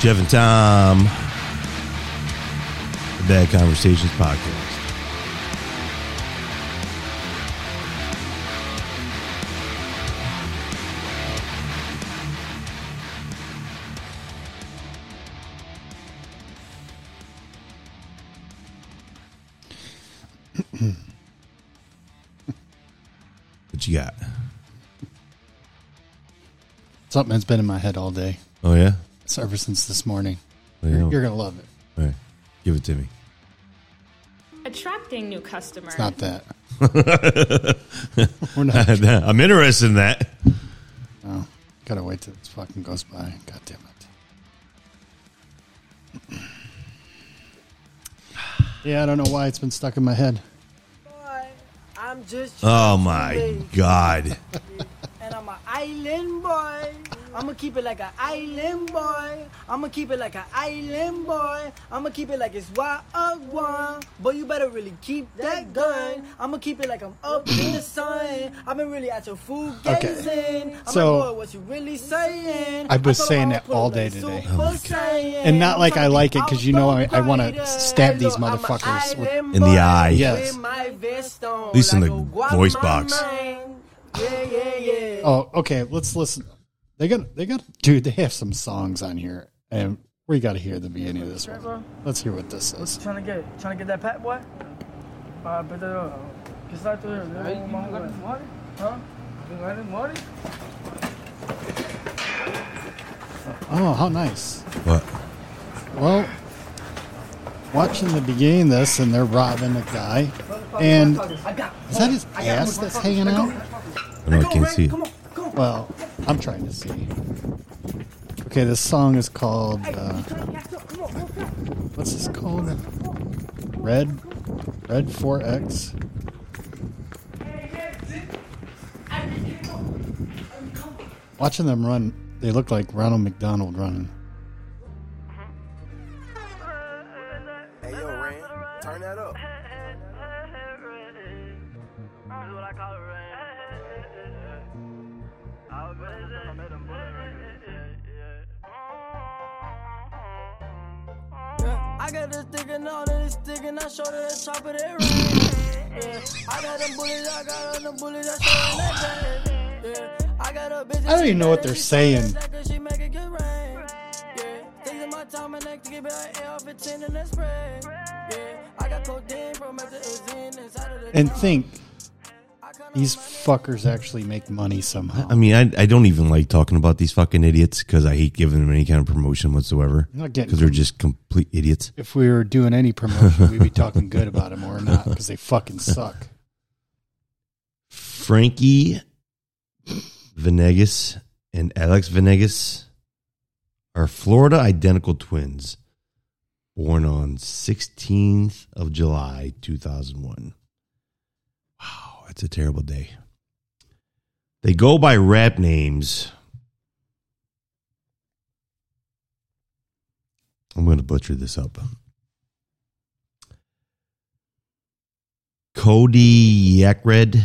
Jeff and Tom, the Bad Conversations podcast. Something that's been in my head all day. Oh yeah, It's ever since this morning. Oh, well, you You're, you're gonna love it. All right, give it to me. Attracting new customers. It's not that. We're not. I'm interested in that. Oh, gotta wait till this fucking goes by. God damn it. Yeah, I don't know why it's been stuck in my head. Boy, I'm just Oh my god. and I'm an island boy. I'ma keep it like an island boy. I'ma keep it like an island boy. I'ma keep it like it's wild one. Boy, you better really keep that gun. I'ma keep it like I'm up in the sun. I've been really at your food Okay. gazing. I'm So- like, boy, what you really saying? I was told him saying I'ma that all day like today. Oh And not like I like it because you know I- I wanna stab these look, motherfuckers with- In the eye. Yes. With my vest on At least in the voice box. Yeah, yeah, yeah. Oh, okay. Let's listen. They got, they got, dude. They have some songs on here, and we got to hear the beginning of this one. Let's hear what this is. Trying to get, trying to get that pat boy. Uh, but uh, que está tu Huh? Oh, how nice. What? Well, watching the beginning of this, and they're robbing a guy, and is that his ass that's hanging out? I know I can't see. it. Well, I'm trying to see. Okay, this song is called. Uh, what's this called? Red, Red 4X. Watching them run, they look like Ronald McDonald running. After they're saying. And think, these fuckers actually make money somehow. I mean, I, I don't even like talking about these fucking idiots because I hate giving them any kind of promotion whatsoever. I'm not getting Because they're just complete idiots. if we were doing any promotion, we'd be talking good about them or not because they fucking suck. Frankie Venegas and Alex Venegas are Florida identical twins born on 16th of July 2001. Wow, that's a terrible day. They go by rap names. I'm going to butcher this up. Cody Yakred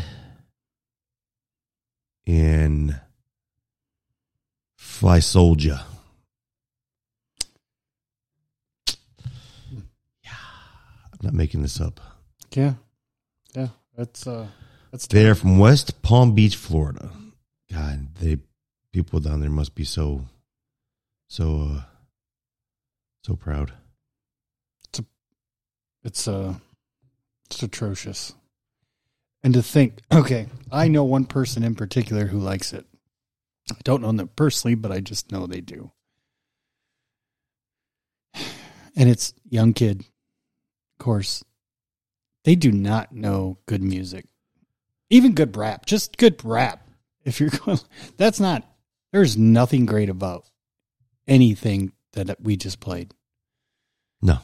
and Fly Soldier. Yeah, I'm not making this up. Yeah, yeah, that's uh, that's They're from West Palm Beach, Florida. God, they people down there must be so, so, uh, so proud. It's a, it's uh, it's atrocious. And to think, okay, I know one person in particular who likes it. I don't know them personally, but I just know they do. And it's young kid. Of course, they do not know good music. Even good rap, just good rap. If you're going that's not there's nothing great about anything that we just played. No,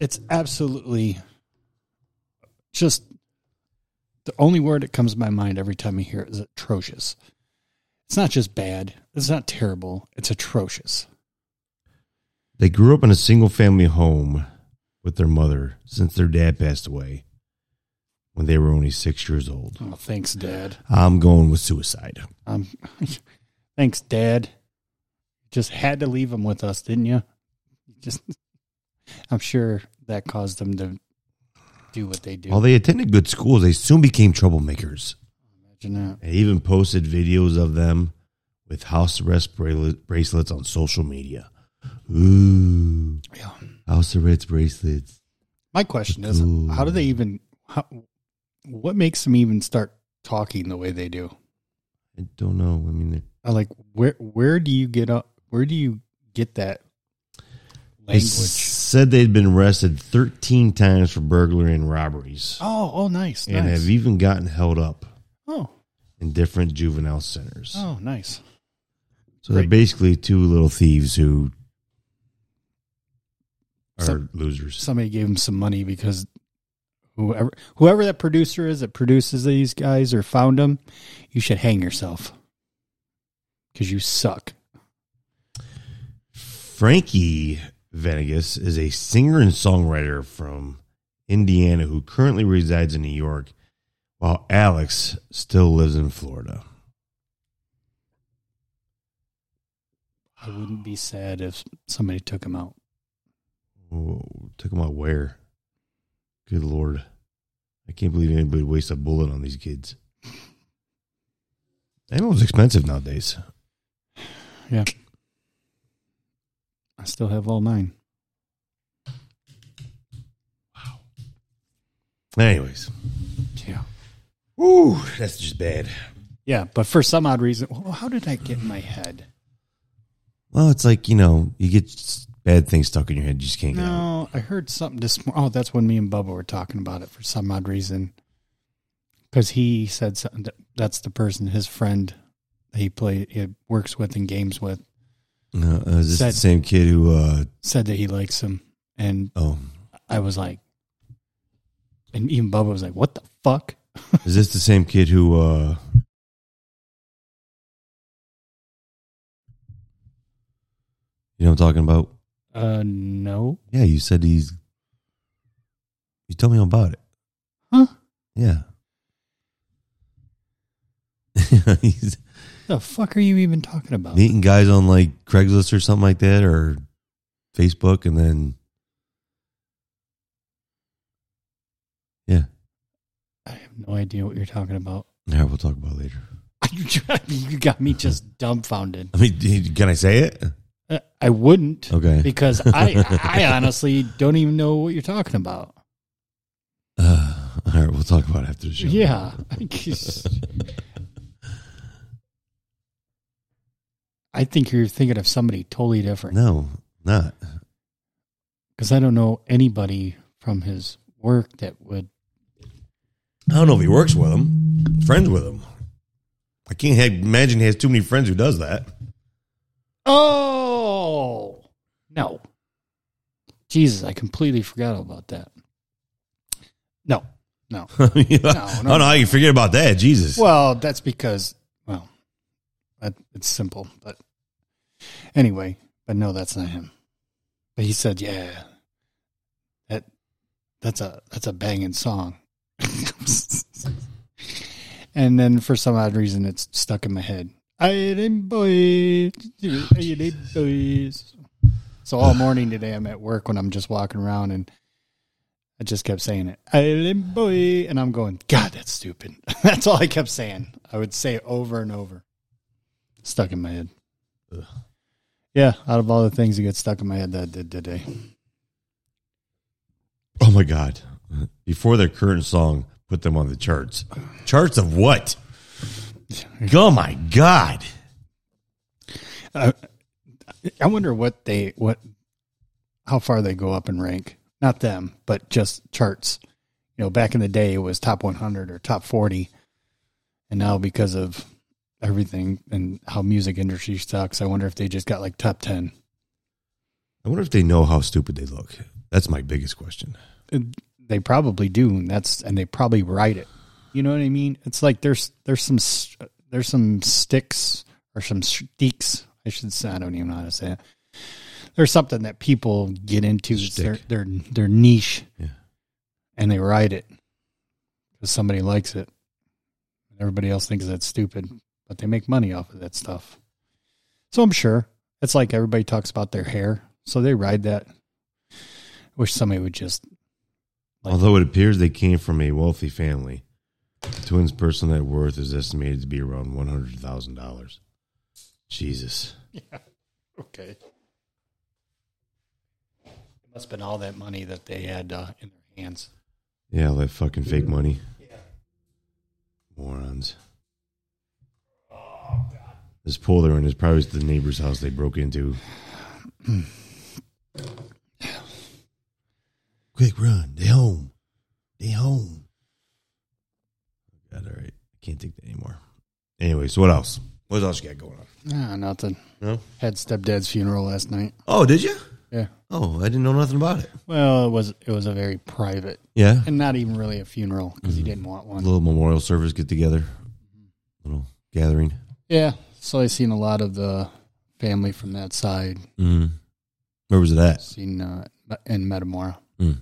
It's absolutely just the only word that comes to my mind every time I hear it is atrocious. It's not just bad. It's not terrible. It's atrocious. They grew up in a single family home with their mother since their dad passed away when they were only six years old. Oh, thanks, Dad. I'm going with suicide. Um, thanks, Dad. Just had to leave them with us, didn't you? Just, I'm sure that caused them to do what they do. While they attended good schools, they soon became troublemakers. Imagine that. and even posted videos of them with house arrest bracelets on social media. Ooh, Yeah. house arrest bracelets. My question is, Ooh. how do they even? How, what makes them even start talking the way they do? I don't know. I mean, I uh, like where where do you get up? Where do you get that they language? said they'd been arrested 13 times for burglary and robberies, Oh, oh, nice, and nice. have even gotten held up oh, in different juvenile centers. oh, nice. so they're basically two little thieves who are So- losers. Somebody gave them some money because whoever whoever that producer is that produces these guys or found them, you should hang yourself because you suck. Frankie Venegas is a singer and songwriter from Indiana who currently resides in New York, while Alex still lives in Florida. I wouldn't be sad if somebody took him out. Whoa, took him out where? Good lord. I can't believe anybody would waste a bullet on these kids. Ammo's expensive nowadays. Yeah. I still have all mine. Wow. Anyways. Yeah. Ooh, that's just bad. Yeah, but for some odd reason, well, how did I get in my head? Well, it's like, you know, you get bad things stuck in your head, you just can't get out. No, I heard something this morning. Oh, that's when me and Bubba were talking about it for some odd reason. Because he said something. That, that's the person, his friend, that he play, he works with and games with, No, uh, is this Said- the same kid who, uh, said that he likes him, and oh, I was like, and even Bubba was like, "What the fuck?" Is this the same kid who, uh, you know what I'm talking about? Uh, no. Yeah, you said he's, you told me all about it. Huh? Yeah. he's The fuck are you even talking about? meeting guys on like Craigslist or something like that or Facebook and then, yeah. I have no idea what you're talking about. Yeah, we'll talk about it later. you got me just dumbfounded. I mean, can I say it? Uh, I wouldn't Okay. because I I honestly don't even know what you're talking about. Uh, all right, we'll talk about it after the show. Yeah. I think you're thinking of somebody totally different No, not. because I don't know anybody from his work that would. I don't know if he works with him, friends with him. I can't imagine he has too many friends who does that. Oh no! Jesus, I completely forgot about that. No, no. No, know how you forget about that. Jesus. Well, that's because well, that, it's simple. But anyway, but no, that's not him. But he said, "Yeah, that that's a that's a banging song." and then for some odd reason, it's stuck in my head. Island boys, island boys. So all morning today, I'm at work when I'm just walking around and. I just kept saying it. Island boy. And I'm going, God, that's stupid. that's all I kept saying. I would say it over and over. Stuck in my head. Ugh. Yeah, out of all the things that get stuck in my head, that did today. oh my God. Before their current song put them on the charts. Charts of what? Oh my God. I, I wonder what they, what, how far they go up in rank. Not them, but just charts. You know, back in the day, it was top 100 or top 40. And now because of everything and how music industry sucks, I wonder if they just got like top 10. I wonder if they know how stupid they look. That's my biggest question. Uh, they probably do and that's and they probably write it you know what i mean it's like there's there's some there's some sticks or some shtieks. I should say. I don't even know how to say it. There's something that people get into. Their their their niche, Yeah. and they write it because somebody likes it. Everybody else thinks that's stupid, but they make money off of that stuff. So I'm sure it's like everybody talks about their hair, so they ride that. I wish somebody would just Like- Although it appears they came from a wealthy family, the twins' personal net worth is estimated to be around one hundred thousand dollars. Jesus. Yeah. Okay. It must have been all that money that they had uh, in their hands. Yeah, all that fucking fake money. Yeah. Morons. This pool they're in is probably the neighbor's house they broke into. Quick run. They home. They home. God, all right. I can't take that anymore. Anyway, so what else? What else you got going on? Ah, nothing. No? Had stepdad's funeral last night. Oh, did you? Yeah. Oh, I didn't know nothing about it. Well, it was it was a very private Yeah. and not even really a funeral because he didn't want A one. little memorial service get together. Little gathering. Yeah. So I seen a lot of the family from that side. Mm. Where was it at? Seen uh, in Metamora. Mm.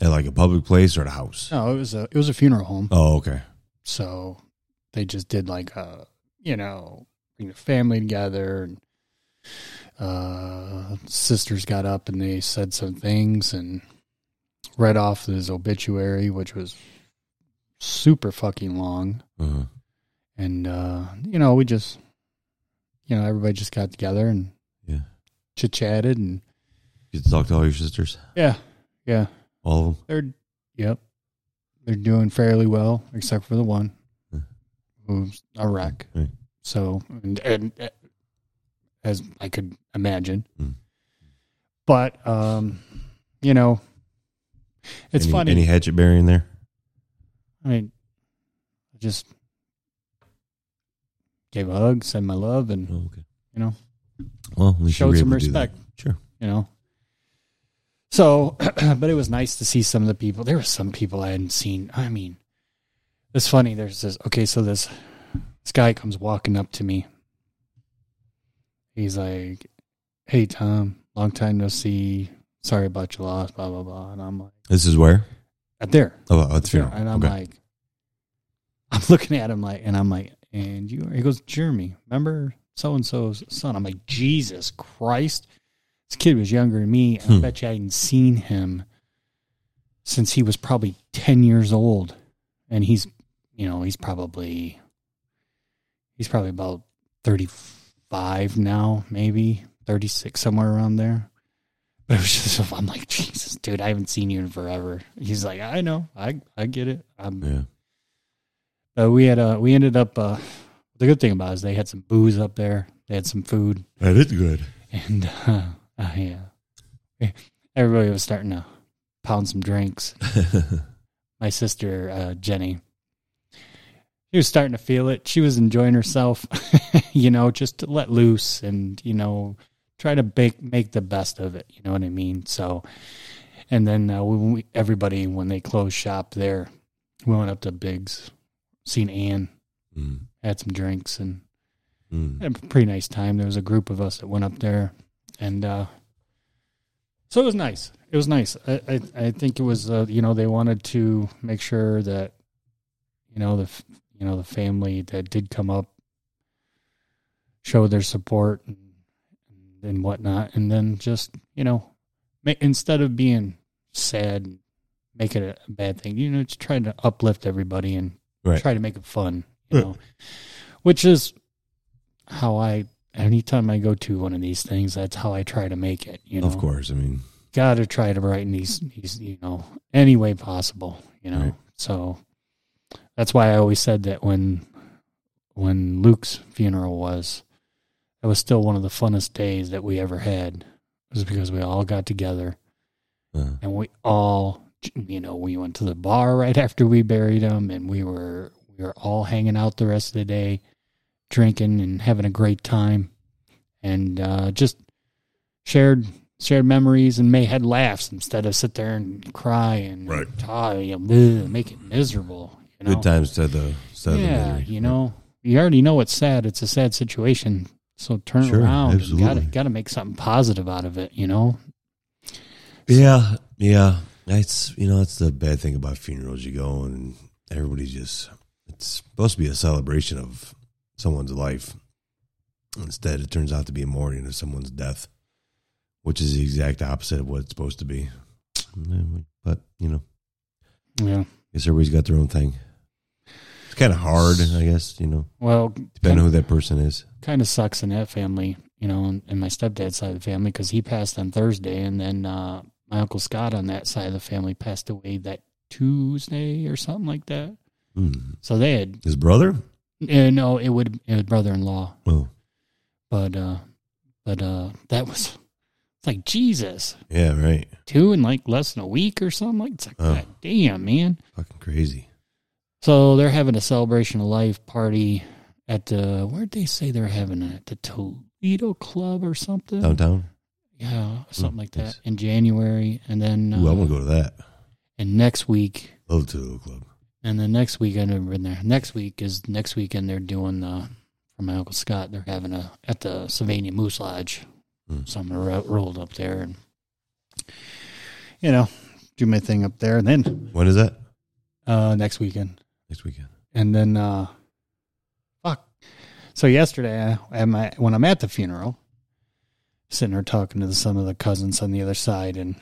At like a public place or at a house? No, it was a it was a funeral home. Oh, okay. So they just did like a you know bring the family together and uh sisters got up and they said some things and read off his obituary which was super fucking long Uh-huh. and uh you know we just you know everybody just got together and Yeah. chit chatted and You get to talk to all your sisters? yeah yeah All of them? they're yep they're doing fairly well except for the one who's a wreck Right. so and, and uh, as i could imagine Hmm. but um you know it's any, funny Any hatchet bearing there? i mean I just gave a hug said my love and Oh, okay. you know Well, at least you showed some able to do that. respect Sure. you know. So, but it was nice to see some of the people. There were some people I hadn't seen. I mean, it's funny. There's this. Okay, so this this guy comes walking up to me. He's like, "Hey, Tom, long time no see. Sorry about your loss." Blah blah blah. And I'm like, This is where? "At there." Oh, oh that's fair. And I'm okay. like, I'm looking at him like, and I'm like, and you, he goes, Jeremy, remember so and so's son? I'm like, Jesus Christ. This kid was younger than me. And I Hmm. bet you I hadn't seen him since he was probably 10 years old. And he's, you know, he's probably, he's probably about 35 now, maybe 36, somewhere around there. But it was just, I'm like, Jesus, dude, I haven't seen you in forever. He's like, I know, I, I get it. I'm, yeah. but we had uh we ended up uh the good thing about it is they had some booze up there. They had some food That is good. and uh, uh yeah. Everybody was starting to pound some drinks. My sister, uh Jenny, she was starting to feel it. She was enjoying herself, you know, just to let loose and, you know, try to make make the best of it, you know what I mean? So and then uh, we, everybody when they closed shop there, we went up to Biggs, seen Ann, Mm. had some drinks and Mm. had a pretty nice time. There was a group of us that went up there, and uh, so it was nice. It was nice. I I, I think it was uh, you know they wanted to make sure that you know the you know the family that did come up showed their support and, and whatnot, and then just you know ma- instead of being sad, and make it a bad thing, you know, just try to uplift everybody and Right. try to make it fun, you know, which is how I anytime I go to one of these things, that's how I try to make it. You know, Of course. I mean, got to try to brighten these these you know any way possible. You know, Right. so that's why I always said that when when Luke's funeral was, it was still one of the funnest days that we ever had. It was because we all got together uh, and we all you know we went to the bar right after we buried him and we were we were all hanging out the rest of the day drinking and having a great time and uh just shared shared memories and may had laughs instead of sit there and cry and Right. ah, you know, make it miserable you know good times to the, to yeah misery. you know you already know it's sad. It's a sad situation. So turn Sure, around. and. Gotta gotta make something positive out of it. You know. Yeah, yeah. That's you know that's the bad thing about funerals. You go and everybody's just it's supposed to be a celebration of someone's life. Instead, it turns out to be a mourning of someone's death, which is the exact opposite of what it's supposed to be. But you know, Yeah. I guess everybody's got their own thing. It's kind of hard, I guess. You know, Well, depending on who that person is. kind of sucks in that family, you know, and, my stepdad's side of the family because he passed on Thursday, and then uh, my uncle Scott on that side of the family passed away that Tuesday or something like that. Hmm. So they had His brother? Uh, no, it would it was brother-in-law, Oh, but uh, but uh, that was it's like Jesus, yeah, right. two in like less than a week or something. Like it's like Oh. God damn man. Fucking crazy. So they're having a celebration of life party at the where'd they say they're having it at the Toledo Club or something? Downtown? Yeah, something like that nice. in January, and then uh, Ooh, I want to go to that. and next week, Love the Little Club. And then next week I've never been there. Next week is next weekend. They're doing the for my uncle Scott. They're having a at the Sylvania Moose Lodge. Hmm. So I'm ro- rolled up there and you know do my thing up there, and then When is that? uh next weekend. Next weekend. And then, uh, fuck. So yesterday, I, at my, when I'm at the funeral, sitting there talking to some of the cousins on the other side, and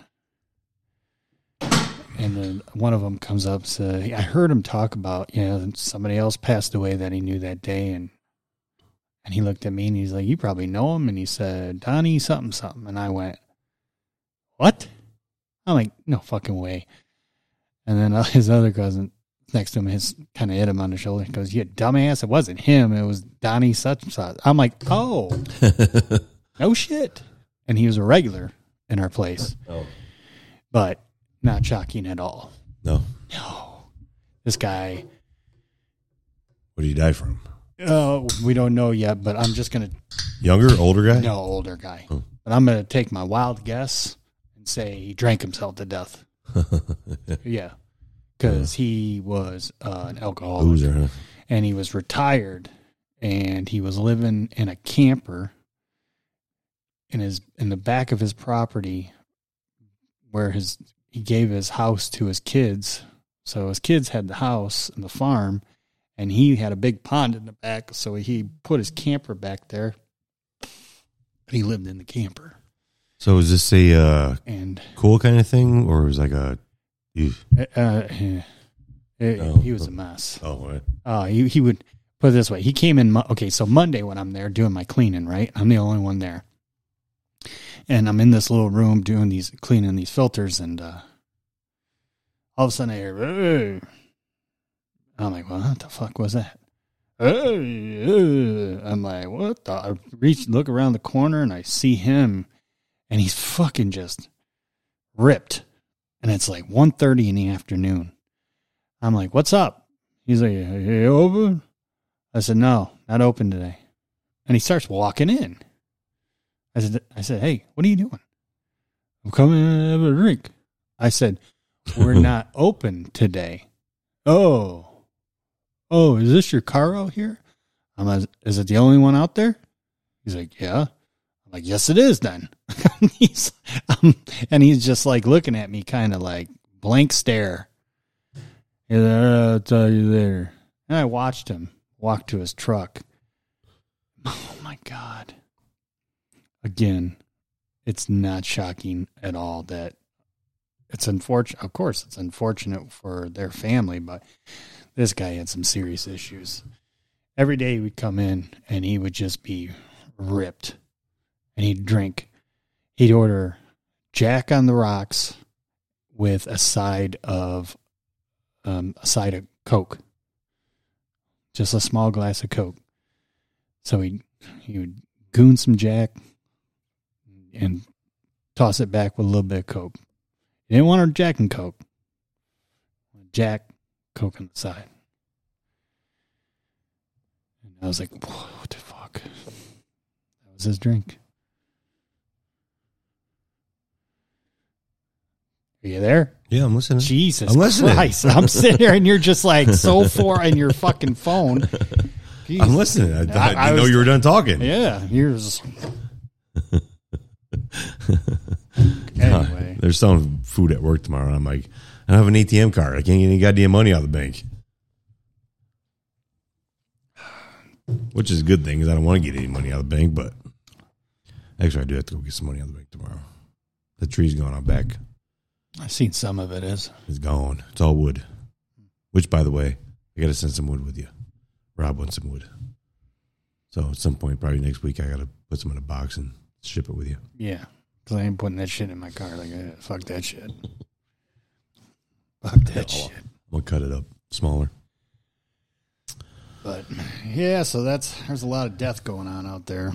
and then one of them comes up. So I heard him talk about, you know, somebody else passed away that he knew that day, and and he looked at me and he's like, "You probably know him," and he said, "Donnie something something," and I went, "What?" I'm like, "No fucking way." And then his other cousin next to him has kind of hit him on the shoulder. He goes, "You dumbass! It wasn't him. It was Donnie such and such." I'm like, "Oh, no shit!" And he was a regular in our place, oh. but not shocking at all. No. No, this guy. What did he die from? Oh, we don't know yet, but I'm just gonna Younger, older guy? no older guy. Oh. But I'm gonna take my wild guess and say he drank himself to death. Yeah, because he was uh, an alcoholic. Boozer, huh? and he was retired and he was living in a camper in his in the back of his property where his he gave his house to his kids so his kids had the house and the farm and he had a big pond in the back so he put his camper back there And he lived in the camper So is this a uh, and cool kind of thing, or is like a? Uh, uh, eh, Oh. he was a mess oh, what? Uh, he he would put it this way. He came in. Okay, so Monday when I'm there doing my cleaning, right? I'm the only one there, and I'm in this little room doing these cleaning these filters, and uh, all of a sudden I hear, "Hey." I'm like, what the fuck was that? Hey. I'm like, what the? I reach, look around the corner, and I see him, and he's fucking just ripped, and it's like 1.30 in the afternoon. I'm like, what's up? He's like, hey, open? I said, no, not open today. And he starts walking in. I said, I said, hey, what are you doing? I'm coming to have a drink. I said, we're not open today. Oh, oh, is this your car out here? I'm like, is it the only one out there? He's like, yeah. I'm like, yes, it is then. he's, um, and he's just like looking at me kind of like blank stare. He's like, "Uh, I'll tell you later. And I watched him walk to his truck. Oh my God. Again, it's not shocking at all that it's unfortunate. Of course, it's unfortunate for their family, but this guy had some serious issues. Every day he would come in and he would just be ripped and he'd drink. He'd order Jack on the rocks with a side of um, a side of Coke, just a small glass of Coke. So he he would goon some Jack and toss it back with a little bit of Coke. He didn't want her Jack and Coke. Jack, Coke on the side. And I was like, what the fuck? That was his drink. Are you there? Yeah, I'm listening. Jesus I'm listening. Christ. I'm sitting here and you're just like so far in your fucking phone. I'm listening. I, I, I- I know was- you were done talking. Yeah, here's. anyway, They're selling food at work tomorrow. And I'm like, I don't have an ATM card. I can't get any goddamn money out of the bank. Which is a good thing because I don't want to get any money out of the bank. But actually, I do have to go get some money out of the bank tomorrow. The tree's gone out back. I've seen some of it. Is It's gone. It's all wood. Which, by the way, I got to send some wood with you. Rob wants some wood. So at some point, probably next week, I got to put some in a box and ship it with you. yeah, because I ain't putting that shit in my car. Like, eh, fuck that shit. Fuck that shit. I'm gonna cut it up smaller. But yeah, so that's there's a lot of death going on out there.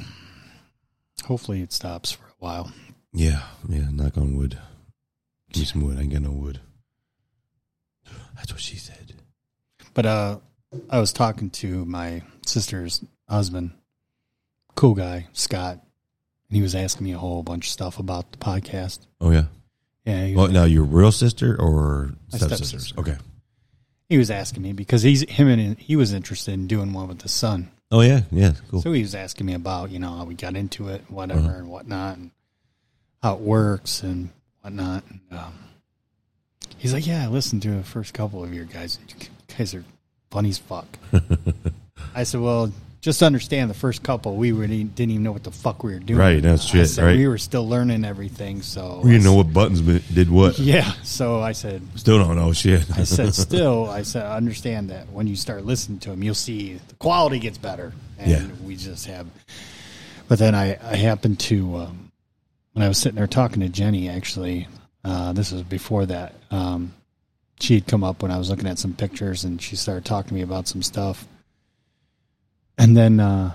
Hopefully, it stops for a while. Yeah, yeah. Knock on wood. Give me some wood. I ain't got no wood. That's what she said. But uh, I was talking to my sister's husband, cool guy, Scott, and he was asking me a whole bunch of stuff about the podcast. Oh yeah. Yeah, Well, was, now your real sister or stepsister. Okay. he was asking me because he's him and he was interested in doing one with the son. Oh yeah, yeah. Cool. So he was asking me about you know how we got into it, whatever Uh-huh. and whatnot, and how it works and whatnot. And, um, he's like, "Yeah, I listened to the first couple of your guys. You guys are funny as fuck." I said, "Well, just understand the first couple, we really didn't even know what the fuck we were doing. Right, that's I shit, said right. We were still learning everything, so we didn't know what buttons did what. Yeah, so I said, Still don't know shit. I said, still, I said, understand that when you start listening to them, you'll see the quality gets better. And Yeah. we just have. But then I, I happened to, um, when I was sitting there talking to Jenny, actually, uh, this was before that, um, she had come up when I was looking at some pictures and she started talking to me about some stuff. And then uh,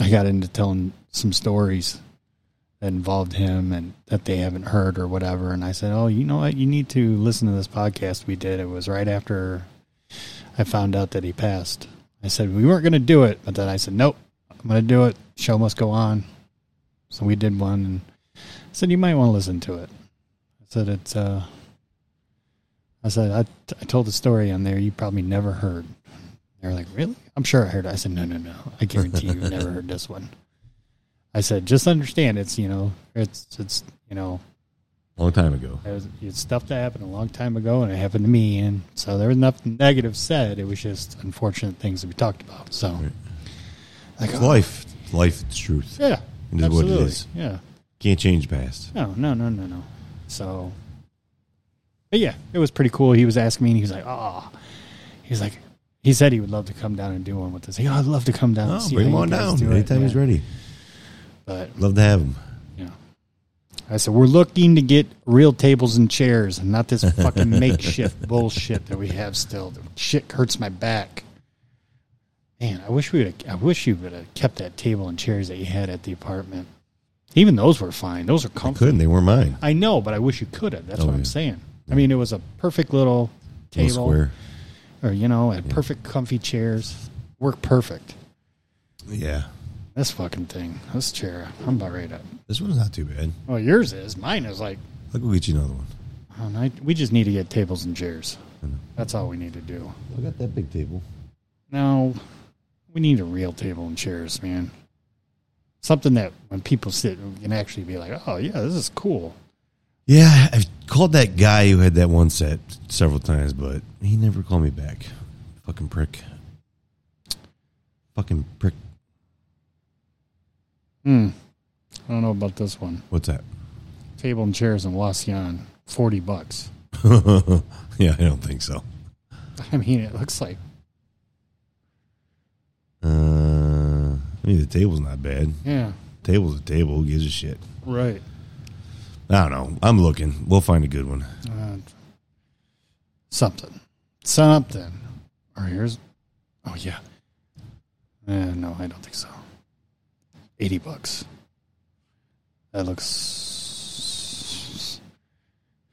I got into telling some stories that involved him and that they haven't heard or whatever. And I said, Oh, you know what? You need to listen to this podcast we did. It was right after I found out that he passed. I said, We weren't going to do it. But then I said, Nope, I'm going to do it. Show must go on. So we did one. And I said, You might want to listen to it. I said, It's, uh, I said, I, I told the story on there you probably never heard. They were like, Really? I'm sure I heard it. I said, No, no, no. I guarantee you never heard this one. I said, just understand it's, you know, it's, it's, you know, Long time ago. it was, it's stuff that happened a long time ago and it happened to me. And so there was nothing negative said. It was just unfortunate things that we talked about. So, Right. like, It's oh, life. Life. It's truth. yeah, It is what it absolutely. Yeah. Can't change past. No, no, no, no, no. So, but yeah, it was pretty cool. He was asking me and he was like, oh, he's like, he said he would love to come down and do one with us. He, oh, I'd love to come down. and Oh, see bring him how on guys down do it." anytime he's Yeah. ready. But Love to have him. Yeah. I said, we're looking to get real tables and chairs and not this fucking makeshift bullshit that we have still. The shit hurts my back. Man, I wish we would I wish you would have kept that table and chairs that you had at the apartment. Even those were fine. Those are comfortable. couldn't. They weren't mine. I know, but I wish you could have. That's Oh, what I'm yeah. saying. I mean, it was a perfect little table, Little square. Or you know, had perfect comfy chairs. Work perfect. Yeah. This fucking thing, this chair, I'm about ready to. This one's not too bad. Well, yours is. Mine is like I'll go get you another one. Um, I, we just need to get tables and chairs. That's all we need to do. I got that big table. No, we need a real table and chairs, man. Something that when people sit, we can actually be like, "Oh yeah, this is cool." Yeah, I've called that guy who had that one set several times, but he never called me back. Fucking prick. Fucking prick. Hmm. I don't know about this one. What's that? Table and chairs in Wauseon, forty bucks. yeah, I don't think so. I mean, it looks like Uh, I mean, the table's not bad. yeah, Table's a table. Who gives a shit? right. I don't know. I'm looking. We'll find a good one. Uh, something, something. Or here's, oh yeah. Uh, no, I don't think so. Eighty bucks. That looks.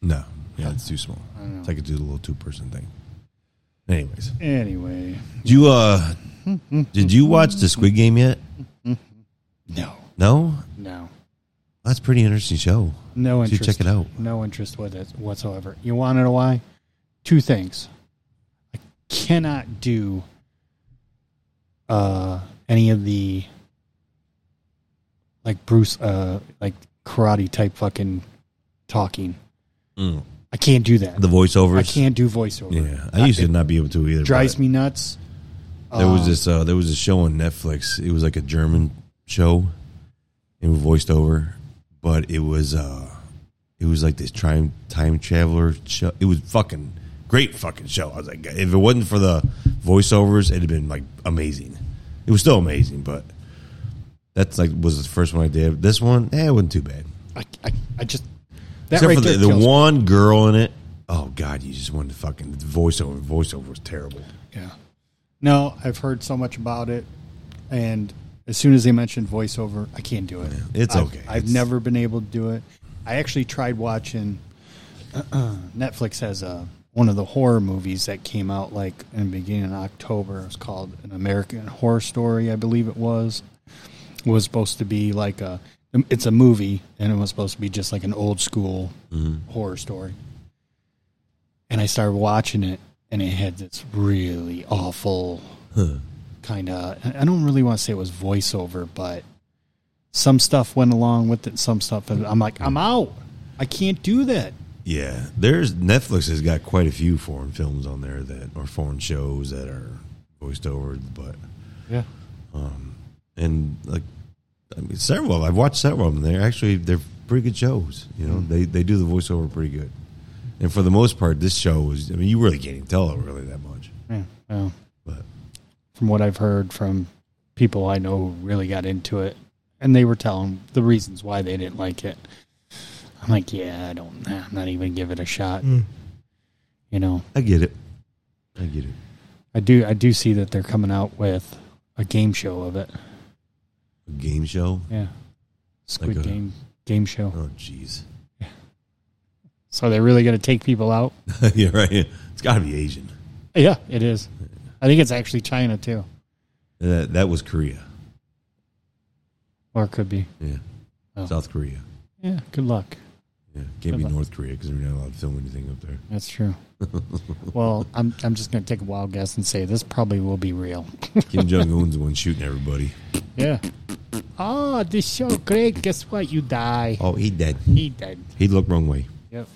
No, yeah, it's too small. I know. So I could do the little two person thing. Anyways, Anyway, did you uh, did you watch the Squid Game yet? no, No, no, that's a pretty interesting show. no Should interest. check it out. No interest with it whatsoever. You want to know why? Two things. I cannot do uh, any of the like Bruce, uh, like karate type fucking talking. Mm. I can't do that. The voiceovers. I can't do voiceover. Yeah, I used to not be able to either. drives me nuts. There was Uh, this. Uh, there was a show on Netflix. It was like a German show. It was voiced over, but it was. uh It was like this time time traveler show. It was fucking great. Fucking show. I was like, if it wasn't for the voiceovers, it'd have been like amazing. It was still amazing, but that's like was the first one I did. This one, eh, it wasn't too bad. I, I, I just that Except right for the, the kills me. one girl in it. Oh God, you just wanted to fucking the voiceover. Voiceover was terrible. Yeah. No, I've heard so much about it, and as soon as they mentioned voiceover, I can't do it. it's I've- okay. I've It's- never been able to do it. I actually tried watching. Netflix has a one of the horror movies that came out like in the beginning of October. It was called An American Horror Story, I believe it was. It was supposed to be like a. It's a movie, and it was supposed to be just like an old school mm-hmm. horror story. And I started watching it, and it had this really awful kind of. I don't really want to say it was voiceover, but some stuff went along with it. Some stuff, I'm like, I'm mm. out. I can't do that. Yeah, there's Netflix has got quite a few foreign films on there that or foreign shows that are voiced over, but Yeah. Um, and like I mean, several. of. I've watched several of them. They're actually they're pretty good shows. You know, mm. they they do the voiceover pretty good. And for the most part, this show was. I mean, you really can't even tell it really that much. Yeah. Well, But from what I've heard from people I know who really got into it, and they were telling the reasons why they didn't like it. I'm like, yeah, I don't. nah, I'm not even give it a shot. Mm. You know, I get it. I get it. I do. I do see that they're coming out with a game show of it. A game show. Yeah, Squid Like a- Game game show. Oh, jeez. So they're really going to take people out. yeah, right. It's got to be Asian. Yeah, it is. I think it's actually China too, That that was Korea. or it could be. Yeah, Oh. South Korea. Yeah, good luck. Yeah, can't be luck. North Korea because they're not allowed to film anything up there. That's true. well, I'm I'm just going to take a wild guess and say this probably will be real. Kim Jong Un's the one shooting everybody. Yeah. Oh, this show great. Guess what? You die. Oh, he dead. He died. He looked wrong way. Yep.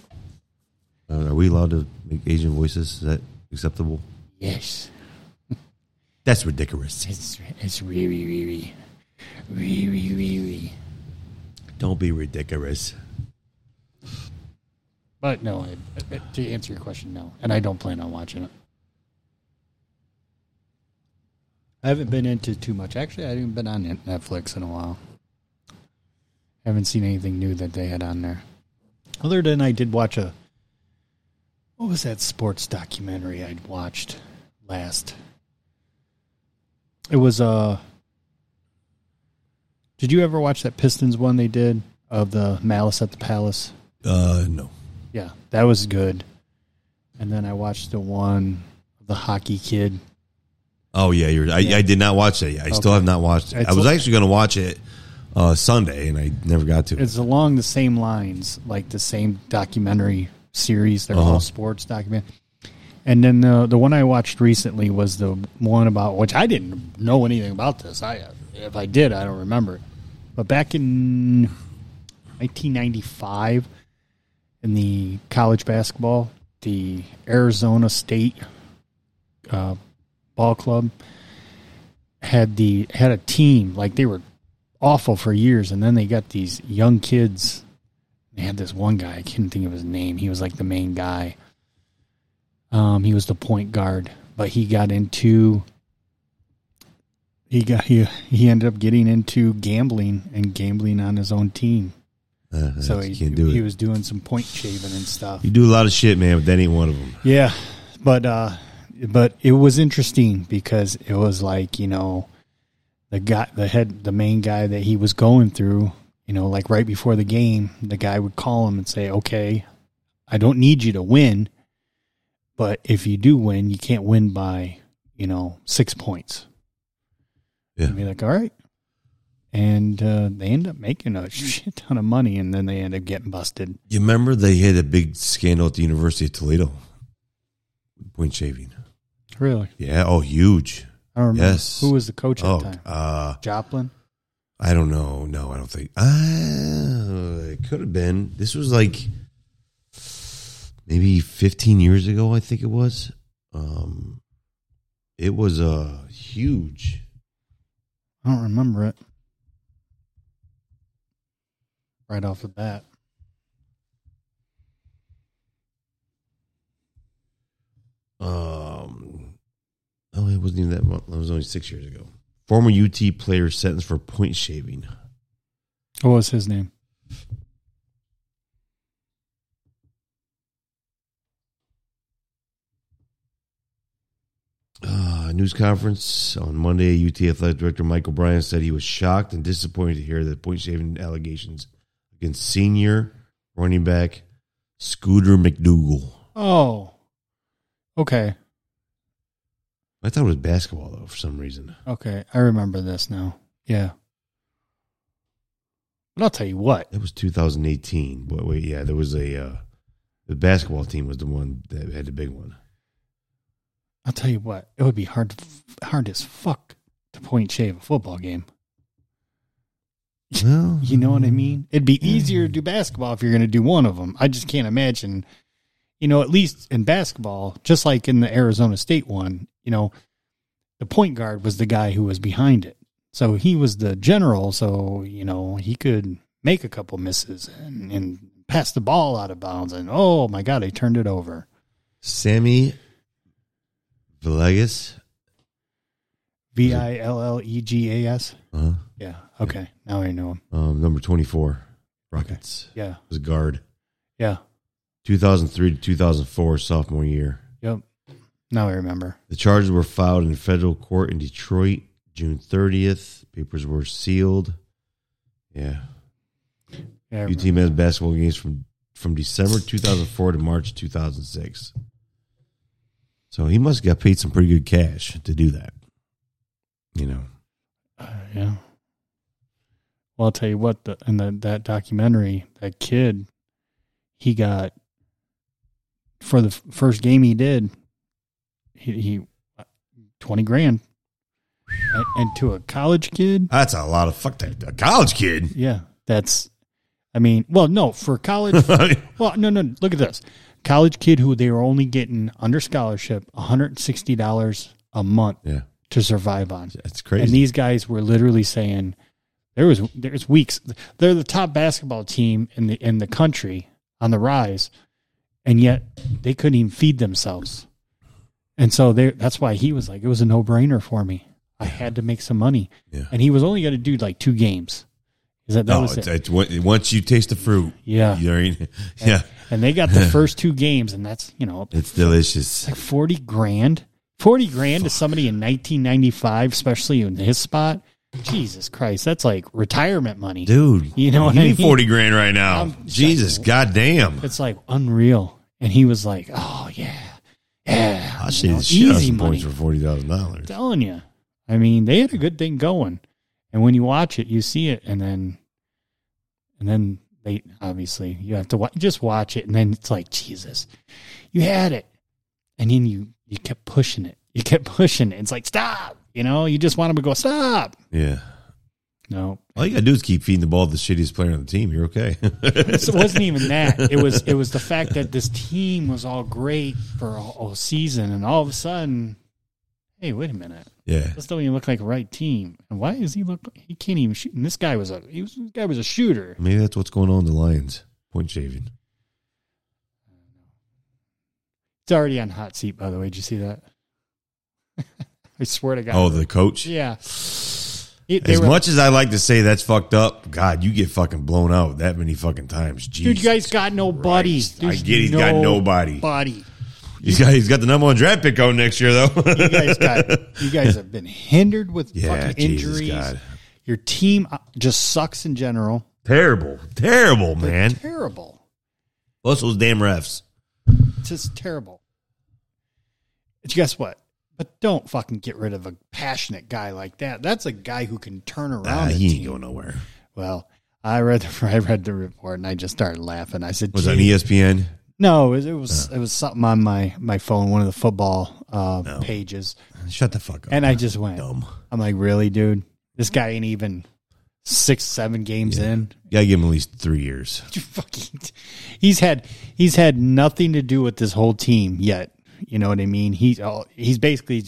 Uh, are we allowed to make Asian voices? Is that acceptable? Yes. That's ridiculous. It's it's really really really really. Don't be ridiculous. But no, I, I- to answer your question, no, and I don't plan on watching it. I haven't been into too much. Actually, I haven't been on Netflix in a while. haven't seen anything new that they had on there. Other than I did watch a. What was that sports documentary I'd watched last? It was uh Did you ever watch that Pistons one they did of the Malice at the Palace? Uh, no. Yeah, that was good. And then I watched the one of the hockey kid. Oh yeah, you're. I, Yeah. I did not watch that yet. I still have not watched it. It's I was actually going to watch it uh, Sunday, and I never got to. it. It's along the same lines, like the same documentary series. They're Uh-huh. all sports document. And then the the one I watched recently was the one about which I didn't know anything about this. I if I did, I don't remember. But back in 1995, in the college basketball, the Arizona State uh, ball club had the had a team like they were awful for years, and then they got these young kids. They had this one guy. I couldn't think of his name. He was like the main guy. Um, he was the point guard, but he got into. He got he he ended up getting into gambling and gambling on his own team. Uh, So he, he was doing some point shaving and stuff. you do a lot of shit, man, but that ain't one of them. Yeah, but uh, but it was interesting because it was like you know, the guy, the head, the main guy that he was going through. You know, like right before the game, the guy would call him and say, "Okay, I don't need you to win, but if you do win, you can't win by you know six points." Yeah. And be like, "All right." And uh, they end up making a shit ton of money, and then they end up getting busted. You remember they had a big scandal at the University of Toledo, point shaving. Really? Yeah, oh, huge. I don't remember Yes. who was the coach at Oh, the time. uh, Joplin. I don't know. No, I don't think. Uh, it could have been. This was like maybe 15 years ago. I think it was. Um, it was a uh, huge. I don't remember it. Right off the bat. Um, oh, it wasn't even that. Long. It was only six years ago. Former UT player sentenced for point shaving. What was his name? Uh, news conference on Monday, UT athletic director Michael Bryan said he was shocked and disappointed to hear that point shaving allegations against senior running back Scooter McDougle. Oh. Okay. I thought it was basketball though for some reason. Okay. I remember this now. Yeah. But I'll tell you what. It was 2018. But wait, yeah, there was a uh, the basketball team was the one that had the big one. I'll tell you what. It would be hard hard as fuck to point shave a football game. Well, You know what I mm, mean? It'd be easier to do basketball if you're going to do one of them. I just can't imagine, you know, at least in basketball, just like in the Arizona State one, you know, the point guard was the guy who was behind it. So he was the general. So, you know, he could make a couple misses and, and pass the ball out of bounds. And oh my God, he turned it over. Sammy Villegas. V I L L E G A S. Uh, Yeah. Okay. Now I know him. um, number 24, Rockets. Yeah. Was a guard. Yeah. 2003 to 2004, sophomore year. Yep. Now I remember. The charges were filed in federal court in Detroit June 30th. Papers were sealed. Yeah. Yeah. UT men's basketball games from from December 2004 to March 2006. So he must have got paid some pretty good cash to do that. You know. Uh, yeah. Well, I'll tell you what. The, in the, that documentary, that kid, he got for the first game he did, he, he twenty grand, and, and to a college kid, That's a lot of fuck that. A college kid. yeah, that's. I mean, well, no, for college. well, no, no. Look at this, college kid who they were only getting under scholarship, one hundred and sixty dollars a month yeah. to survive on. That's crazy. And these guys were literally saying there was there's weeks they're the top basketball team in the in the country on the rise, and yet they couldn't even feed themselves. And so they that's why he was like it was a no brainer for me. I had to make some money, Yeah. and he was only going to do like two games. Is that that no, was it's, it? it's, once you taste the fruit, Yeah. yeah, And they got the first two games, and that's you know it's delicious. like forty grand. Forty grand to somebody in nineteen ninety five, especially in his spot. Jesus Christ, that's like retirement money. Dude, You know what you I need mean? 40 grand right now. I'm- Jesus, goddamn. It's like unreal. And he was like, "Oh yeah, yeah, I you see know, out of easy money." points for $40,000. Telling you. I mean, they had a good thing going, and when you watch it, you see it, and then, and then they obviously you have to wa- just watch it, and then it's like Jesus, you had it, and then you you kept pushing it, you kept pushing it. It's like stop, you know, you just want them to go stop. Yeah. No, All you got to do is keep feeding the ball to the shittiest player on the team. You're okay. it wasn't even that. It was it was the fact that this team was all great for a whole season, and all of a sudden, hey, wait a minute, yeah. this don't even look like a right team. And why is he look? He can't even shoot. And this guy was a he was this guy was a shooter. Maybe that's what's going on in the Lions. Point shaving. It's already on hot seat, by the way. Did you see that? I swear to God. Oh, the coach? yeah. It- As were- much as I like to say that's fucked up, God, you get fucking blown out that many fucking times. dude, you guys got no buddies. I get he's got nobody. Body. He's got he's got the number one draft pick out next year though. You guys got. You guys have been hindered with Yeah, fucking Jesus, injuries. God. Your team uh, just sucks in general. terrible, terrible, man. Terrible. Plus those damn refs. It's just terrible. But guess what? But don't fucking get rid of a passionate guy like that. That's a guy who can turn around. A he ain't team. going nowhere. Well, I read the I read the report and I just started laughing. I said, Was that "Gee." ESPN? No, it was it was, it was something on my my phone, one of the football uh, No. pages, Shut the fuck up. and I just went. dumb. I'm like, really, dude? This guy ain't even six, seven games in. You gotta give him at least three years. You fucking, he's had he's had nothing to do with this whole team yet. You know what I mean? He's all he's basically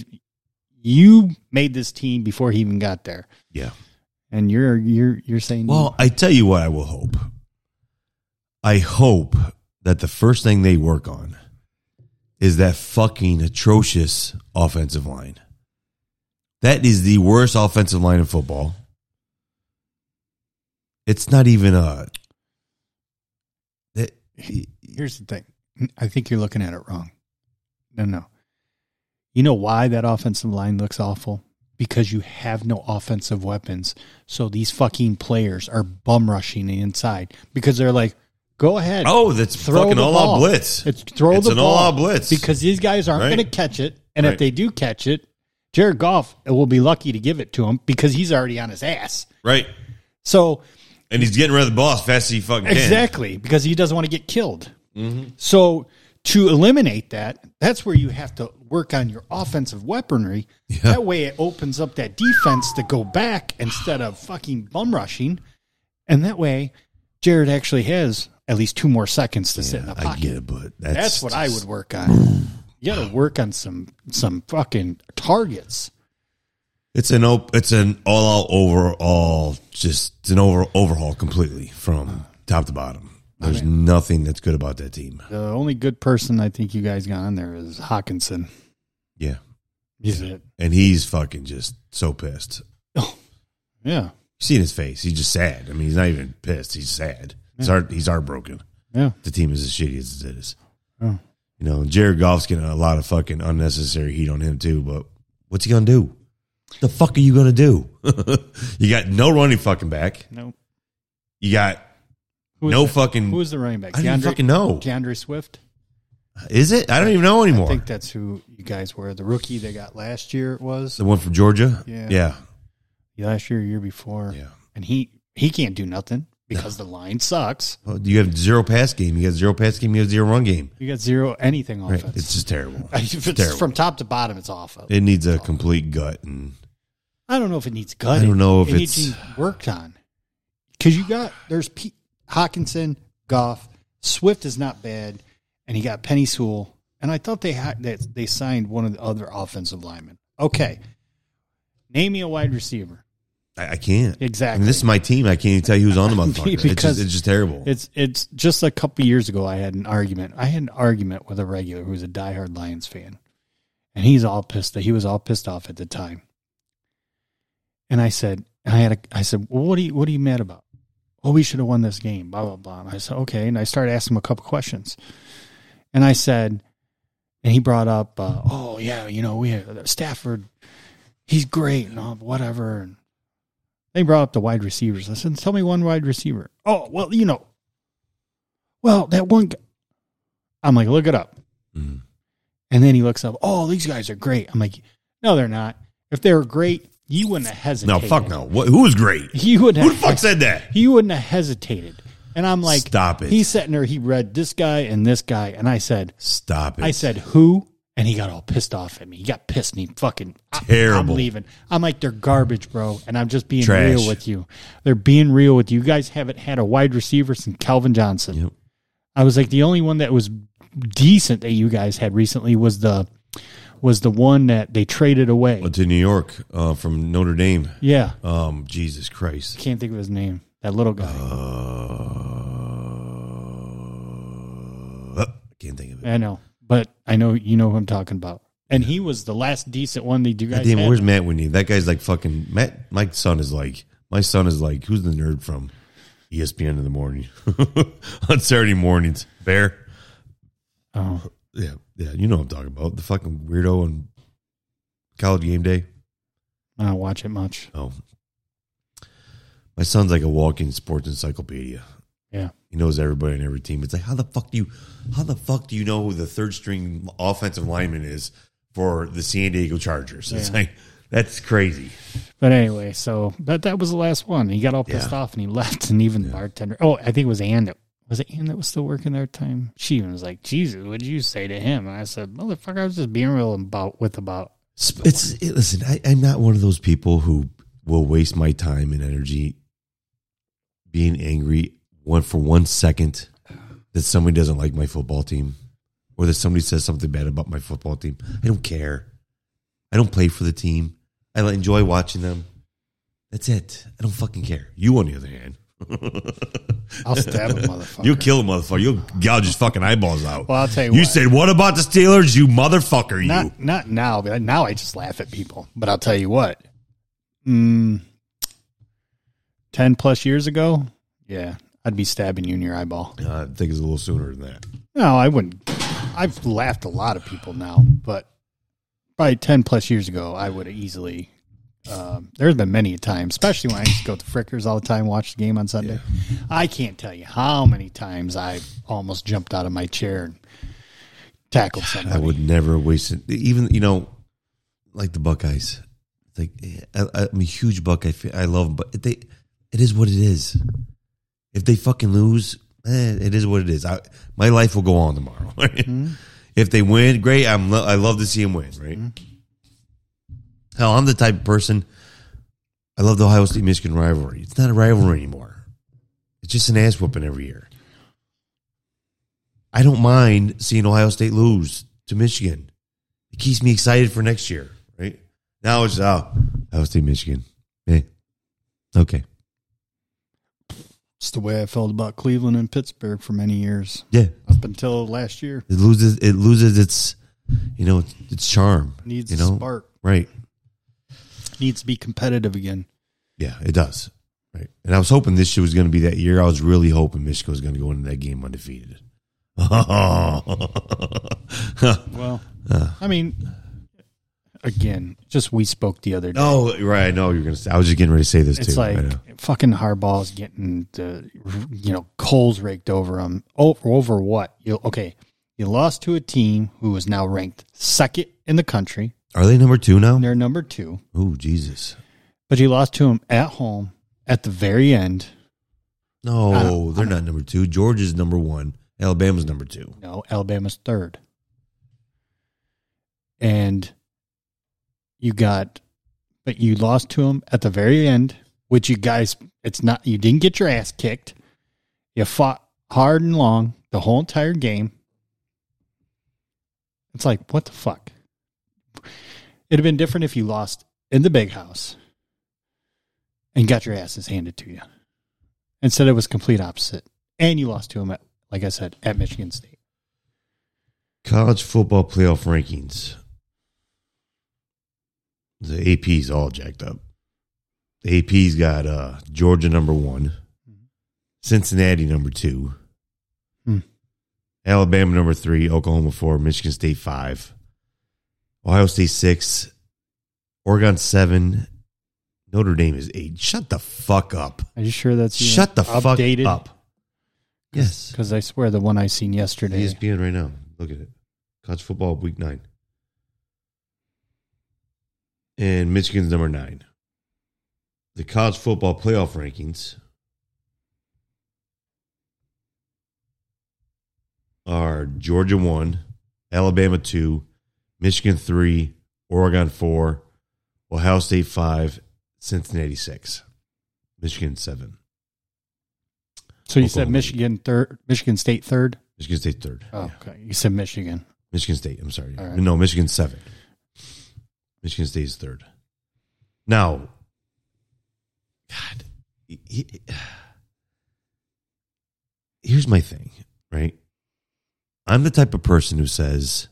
you made this team before he even got there, Yeah. and you're you're you're saying Well, I tell you what, I will hope. I hope that the first thing they work on is that fucking atrocious offensive line. That is the worst offensive line in football. It's not even a. That, here's the thing. I think you're looking at it wrong. No, no. You know why that offensive line looks awful? Because you have no offensive weapons. So these fucking players are bum rushing the inside because they're like, go ahead. oh, that's throw fucking the all out blitz. It's throw It's the an ball. all-out blitz. Because these guys aren't Right. going to catch it. And Right. if they do catch it, Jared Goff will be lucky to give it to him because he's already on his ass. right. So And he's getting rid of the ball as fast as he fucking can. Exactly, because he doesn't want to get killed. Mm-hmm. So to eliminate that, that's where you have to work on your offensive weaponry. That way, it opens up that defense to go back instead of fucking bum rushing, and that way, Jared actually has at least two more seconds to sit in the I pocket. get it, but that's, That's what I would work on. You got to work on some some fucking targets. It's an op- it's an all out overall just it's an over overhaul completely from top to bottom. There's nothing that's good about that team. The only good person I think you guys got on there is Hockenson. Yeah. He's it. And he's fucking just so pissed. Oh, yeah, You see in his face, he's just sad. I mean, he's not even pissed. He's sad. He's heart he's heartbroken. yeah. The team is as shitty as it is. Oh. You know, Jared Goff's getting a lot of fucking unnecessary heat on him too, but what's he gonna do? The fuck are you gonna do? you got no running fucking back. No. You got Who no fucking Who is the running back? I don't fucking know. DeAndre Swift. Is it? I don't even know anymore. I think that's who you guys were. The rookie they got last year it was. the one from Georgia. Yeah. yeah, Last year, year before. yeah. And he he can't do nothing because the line sucks. Well, you have zero pass game. You got zero pass game. You have zero run game. You got zero anything Right. offense. It's just terrible. if it's terrible. from top to bottom, it's awful. It needs a complete gut and I don't know if it needs gut. I don't know if it it's- be worked on. Because you got there's P, Hockenson, Goff, Swift is not bad, and he got Penei Sewell, and I thought they had that they signed one of the other offensive linemen. Okay, name me a wide receiver. I, I can't. I Exactly. mean, this is my team. I can't even tell you who's on the motherfucker. it's, Because just, it's just terrible. It's it's just a couple years ago. I had an argument. I had an argument with a regular who was a diehard Lions fan, and he's all pissed. He was all pissed off at the time. And I said, I had a, I said, well, what are you what are you mad about? Oh, we should have won this game. Blah blah blah. And I said, okay. And I started asking him a couple questions, and I said, and he brought up, uh, oh yeah, you know, we have Stafford. He's great and all, whatever. And they brought up the wide receivers. I said, tell me one wide receiver. Oh, well, you know, well, that one guy. I'm like, look it up. Mhm. And then he looks up, oh, these guys are great. I'm like, no, they're not. If they were great, you wouldn't have hesitated. No, fuck no. What, who was great? You wouldn't Who the have, fuck said that? you wouldn't have hesitated. And I'm like, Stop it. He's sitting there, he read this guy and this guy. And I said, Stop it. I said, who? And he got all pissed off at me. He got pissed and he fucking Terrible. I'm leaving. I'm like, they're garbage, bro. And I'm just being Trash. real with you. They're being real with you. You guys haven't had a wide receiver since Calvin Johnson. Yep. I was like, the only one that was decent that you guys had recently was the was the one that they traded away. Went to New York uh, from Notre Dame. Yeah. Um, Jesus Christ. Can't think of his name. That little guy. Uh, can't think of it. I know. But I know you know who I'm talking about. And he was the last decent one that you guys damn had. where's Matt Whitney? That guy's like fucking Matt. My son is like my son is like who's the nerd from ESPN in the morning on Saturday mornings? Bear. Oh. Yeah, yeah, you know what I'm talking about. The fucking weirdo on college game day. I don't watch it much. Oh, my son's like a walking sports encyclopedia. Yeah. He knows everybody on every team. It's like how the fuck do you how the fuck do you know who the third string offensive lineman is for the San Diego Chargers? It's Yeah. like that's crazy. But anyway, so but that was the last one. He got all pissed Yeah. off and he left and even the bartender oh, I think it was Andy. was it Ann that was still working there at the time? She even was like, Jesus, what did you say to him? And I said, Motherfucker, I was just being real about with about It's it, listen. I, I'm not one of those people who will waste my time and energy being angry one for one second that somebody doesn't like my football team or that somebody says something bad about my football team. I don't care. I don't play for the team. I enjoy watching them. That's it. I don't fucking care. You, on the other hand, I'll stab a motherfucker. you'll kill a motherfucker. You'll gouge his fucking eyeballs out. Well, I'll tell you what. You what. said, "What about the Steelers, you motherfucker?" You. not not now, but now I just laugh at people. But I'll tell you what. Mm, Ten plus years ago, yeah, I'd be stabbing you in your eyeball. Uh, I think it's a little sooner than that. No, I wouldn't. I've laughed a lot of people now, but probably ten plus years ago, I would have easily. Um, there's been many a time, especially when I used to go to Frickers all the time, watch the game on Sunday. I can't tell you how many times I almost jumped out of my chair and tackled somebody. I would never waste it. Even you know, like the Buckeyes. Like I, I'm a huge Buckeye fan. I love them, but they, it is what it is. If they fucking lose, eh, it is what it is. I, my life will go on tomorrow. Mm-hmm. If they win, great. I'm. lo- I love to see them win. Right. Mm-hmm. Hell, I'm the type of person. I love the Ohio State Michigan rivalry. It's not a rivalry anymore. It's just an ass whooping every year. I don't mind seeing Ohio State lose to Michigan. It keeps me excited for next year, right? Now it's oh, Ohio State, Michigan. Hey, okay, It's the way I felt about Cleveland and Pittsburgh for many years, yeah. up until last year. It loses. It loses its, you know, its, its charm. Needs you know, spark. right? Needs to be competitive again. Yeah, it does. Right. And I was hoping this year was going to be that year. I was really hoping Michigan was going to go into that game undefeated. Well, uh. I mean, again, just we spoke the other day. Oh, right. I know you're going to say. I was just getting ready to say this it's too. I like know. fucking Harbaugh's getting the you know coals raked over him. Over oh, over what? You okay? You lost to a team who is now ranked second in the country. Are they number two now? They're number two, Oh, Jesus. but you lost to them at home at the very end. No, don't- they're not number two. Georgia's number one. Alabama's number two. No, Alabama's third. And you got, but you lost to them at the very end, which you guys, it's not, you didn't get your ass kicked. You fought hard and long the whole entire game. It's like, what the fuck? It'd have been different if you lost in the big house and got your asses handed to you. Instead, it was complete opposite. And you lost to them at, like I said, at Michigan State. College football playoff rankings. The AP's all jacked up. The AP's got uh, Georgia number one, Cincinnati number two, Hmm. Alabama number three, Oklahoma four, Michigan State five, Ohio State six, Oregon seven, Notre Dame is eight. Shut the fuck up. Are you sure that's Shut the updated? fuck up. Yes. Because I swear the one I seen yesterday. ESPN right now. Look at it. College football week nine. And Michigan's number nine. The college football playoff rankings are Georgia one, Alabama two, Michigan three, Oregon four, Ohio State five, Cincinnati six, Michigan seven, so you said Michigan third, Michigan State third. Michigan State third. Oh, okay. You said Michigan. Michigan State. I'm sorry. Right. No, Michigan seven. Michigan State is third. Now, God, he- he- here's my thing, right? I'm the type of person who says,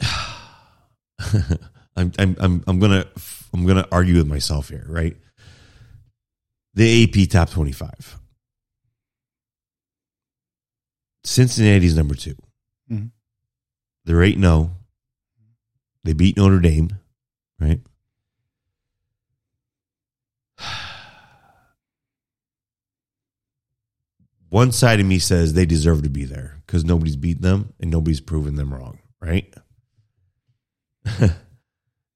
I'm, I'm, I'm, I'm gonna, I'm gonna argue with myself here, right? The AP top 25. Cincinnati's number 2 Mhm. They're 8 0. They beat Notre Dame, right? One side of me says they deserve to be there because nobody's beaten them and nobody's proven them wrong, right?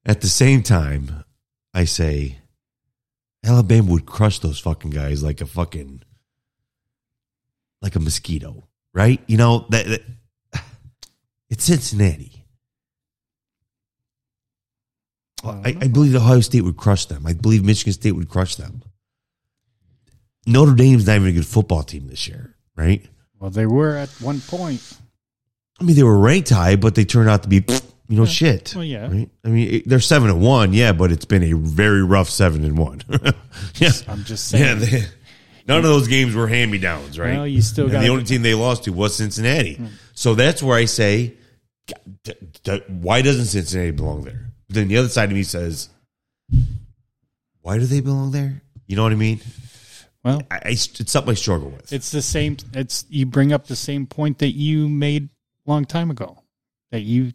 At the same time, I say Alabama would crush those fucking guys like a fucking like a mosquito, right? You know that, that it's Cincinnati. I, I believe Ohio State would crush them. I believe Michigan State would crush them. Notre Dame's not even a good football team this year, right? Well, they were at one point. I mean, they were ranked high, but they turned out to be, you know, shit. Well, yeah. Right? I mean, they're seven and one, yeah, but it's been a very rough seven and one. yeah, I'm just saying. yeah. They, none of those games were hand me downs, right? Well, you still And got the only team they lost to was Cincinnati. Hmm. So that's where I say, d- d- why doesn't Cincinnati belong there? Then the other side of me says, why do they belong there? You know what I mean? Well, I, I, it's something I struggle with. it's the same. It's you bring up the same point that you made a long time ago. That you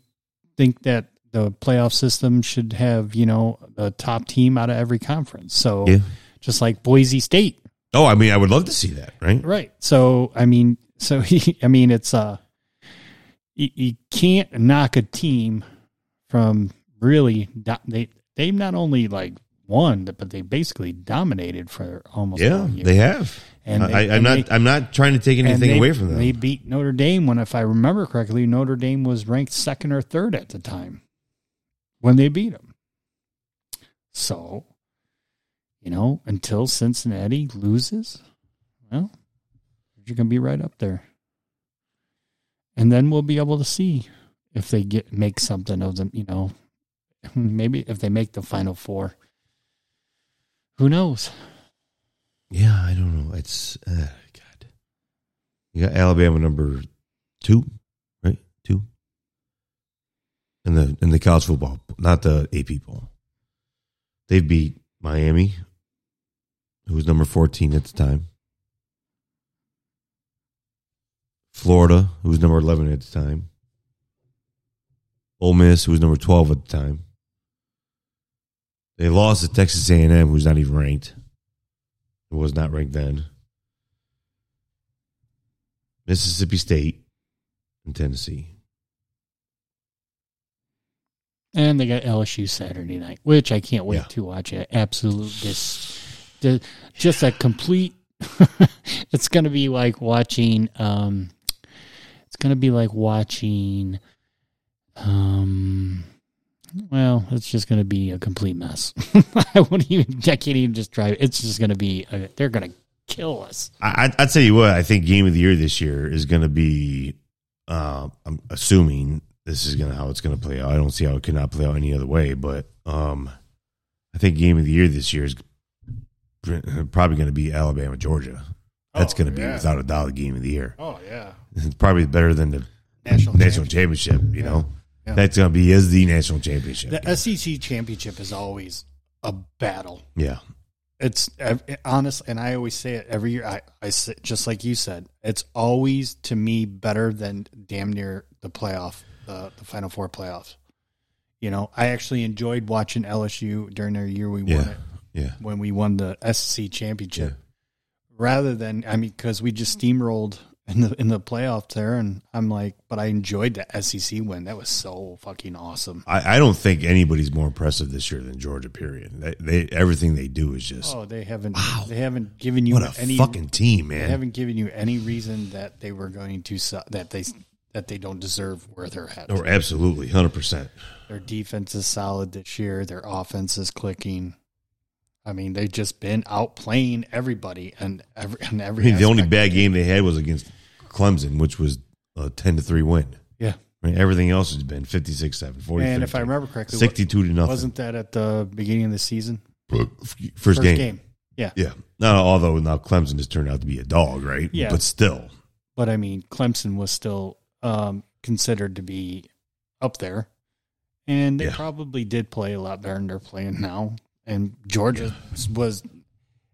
think that the playoff system should have you know the top team out of every conference. So Yeah. just like Boise State, oh, I mean, I would love to see that, right? right? So I mean, so he, I mean, it's uh, you, you can't knock a team from really do- they they not only like won, but they basically dominated for almost Yeah, they have. And they- I, I'm and not. they- I'm not trying to take anything they- away from them. They beat Notre Dame when, if I remember correctly, Notre Dame was ranked second or third at the time when they beat them. So, you know, until Cincinnati loses, well, you're going to be right up there. And then we'll be able to see if they get make something of them, you know, maybe if they make the final four. Who knows? yeah, I don't know. It's uh, God. You got Alabama number two, right? Two. In the in the college football, not the AP people. They beat Miami, who was number fourteen at the time. Florida, who was number eleven at the time. Ole Miss, who was number twelve at the time. They lost to Texas A&M, who's not even ranked. It was not ranked then. Mississippi State and Tennessee. And they got LSU Saturday night, which I can't wait Yeah. to watch. Absolute this, the, just a complete. it's gonna be like watching. Um, it's gonna be like watching. Um, well, it's just gonna be a complete mess. I wouldn't even. I can't even just drive. It's just gonna be. Uh, they're gonna kill us. I, I- I'd tell you what, I think game of the year this year is going to be. Uh, I'm assuming this is going to how it's going to play out. I don't see how it could not play out any other way, but um, I think game of the year this year is probably going to be Alabama Georgia. That's Oh, going to be yeah. without a doubt the game of the year. Oh yeah, It's probably better than the national, national championship. You know, Yeah. that's going to be is the national championship. The SEC championship is always a battle. yeah, It's ev- honest, and I always say it every year. I, I say, just like you said, it's always to me better than damn near the playoff, the the Final Four playoffs. You know, I actually enjoyed watching LSU during their year we won yeah, it yeah. when we won the SEC championship, Yeah. rather than I mean because we just steamrolled in the in the playoffs there, and I'm like, but I enjoyed the SEC win. That was so fucking awesome. I, I don't think anybody's more impressive this year than Georgia. Period. They, they everything they do is just Oh, they haven't wow, they haven't given you what a any fucking team, man. They haven't given you any reason that they were going to su- that they that they don't deserve where they're at. Or absolutely, hundred percent. Their defense is solid this year. Their offense is clicking. I mean, they've just been outplaying everybody and every and I every. mean, the only bad game they had was against Clemson, which was a ten to three win. yeah. Right? Everything else has been 56-7, 40 And if I remember correctly, sixty-two to nothing. wasn't that at the beginning of the season? first, game. Yeah, Yeah. Now, although now Clemson has turned out to be a dog, right? Yeah. But still, but I mean, Clemson was still um, considered to be up there, and they Yeah. probably did play a lot better than they're playing now. And Georgia was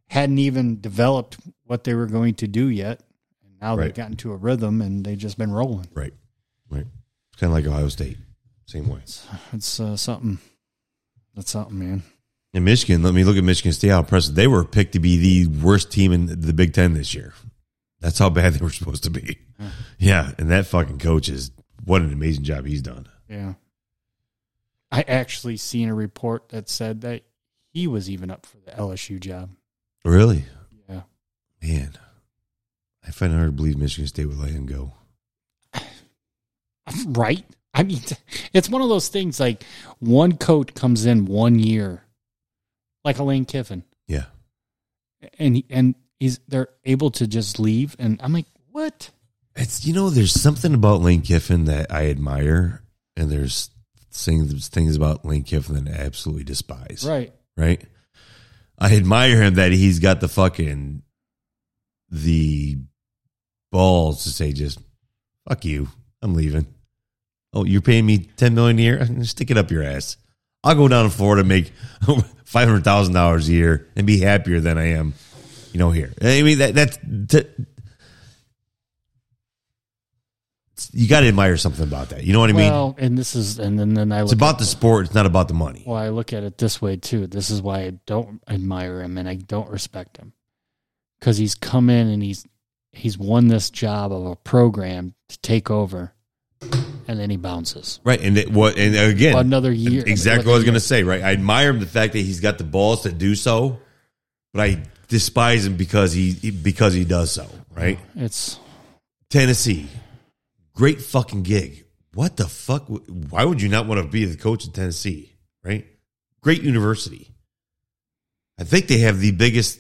hadn't even developed what they were going to do yet, and now Right. they've gotten to a rhythm and they've just been rolling. right, right. It's kind of like Ohio State, same way. It's, it's uh, something. That's something, man. In Michigan, let me look at Michigan State. How impressive they were picked to be the worst team in the Big Ten this year. That's how bad they were supposed to be. Yeah, and that fucking coach is what an amazing job he's done. Yeah. I actually seen a report that said that he was even up for the LSU job. Really? Yeah. Man, I find it hard to believe Michigan State would let him go. Right? I mean, it's one of those things like one coach comes in one year, like Elaine Kiffin, Yeah. and and he's they're able to just leave, and I'm like, what? It's you know, there's something about Lane Kiffin that I admire, and there's things things about Lane Kiffin that I absolutely despise. Right? Right? I admire him that he's got the fucking the balls to say just fuck you, I'm leaving. Oh, you're paying me ten million a year? Stick it up your ass. I'll go down to Florida and make five hundred thousand dollars a year and be happier than I am, you know. Here, I mean that that's t- you got to admire something about that. You know what I mean? well, and this is, and then then I It's about the sport. It's not about the money. Well, I look at it this way too. This is why I don't admire him and I don't respect him because he's come in and he's he's won this job of a program to take over, and then he bounces Right, and it, what? And again, another year. Exactly what I was going to say, right? I admire him the fact that he's got the balls to do so, but I despise him because he because he does so, right? It's Tennessee, great fucking gig. What the fuck? Why would you not want to be the coach of Tennessee, right? Great university. I think they have the biggest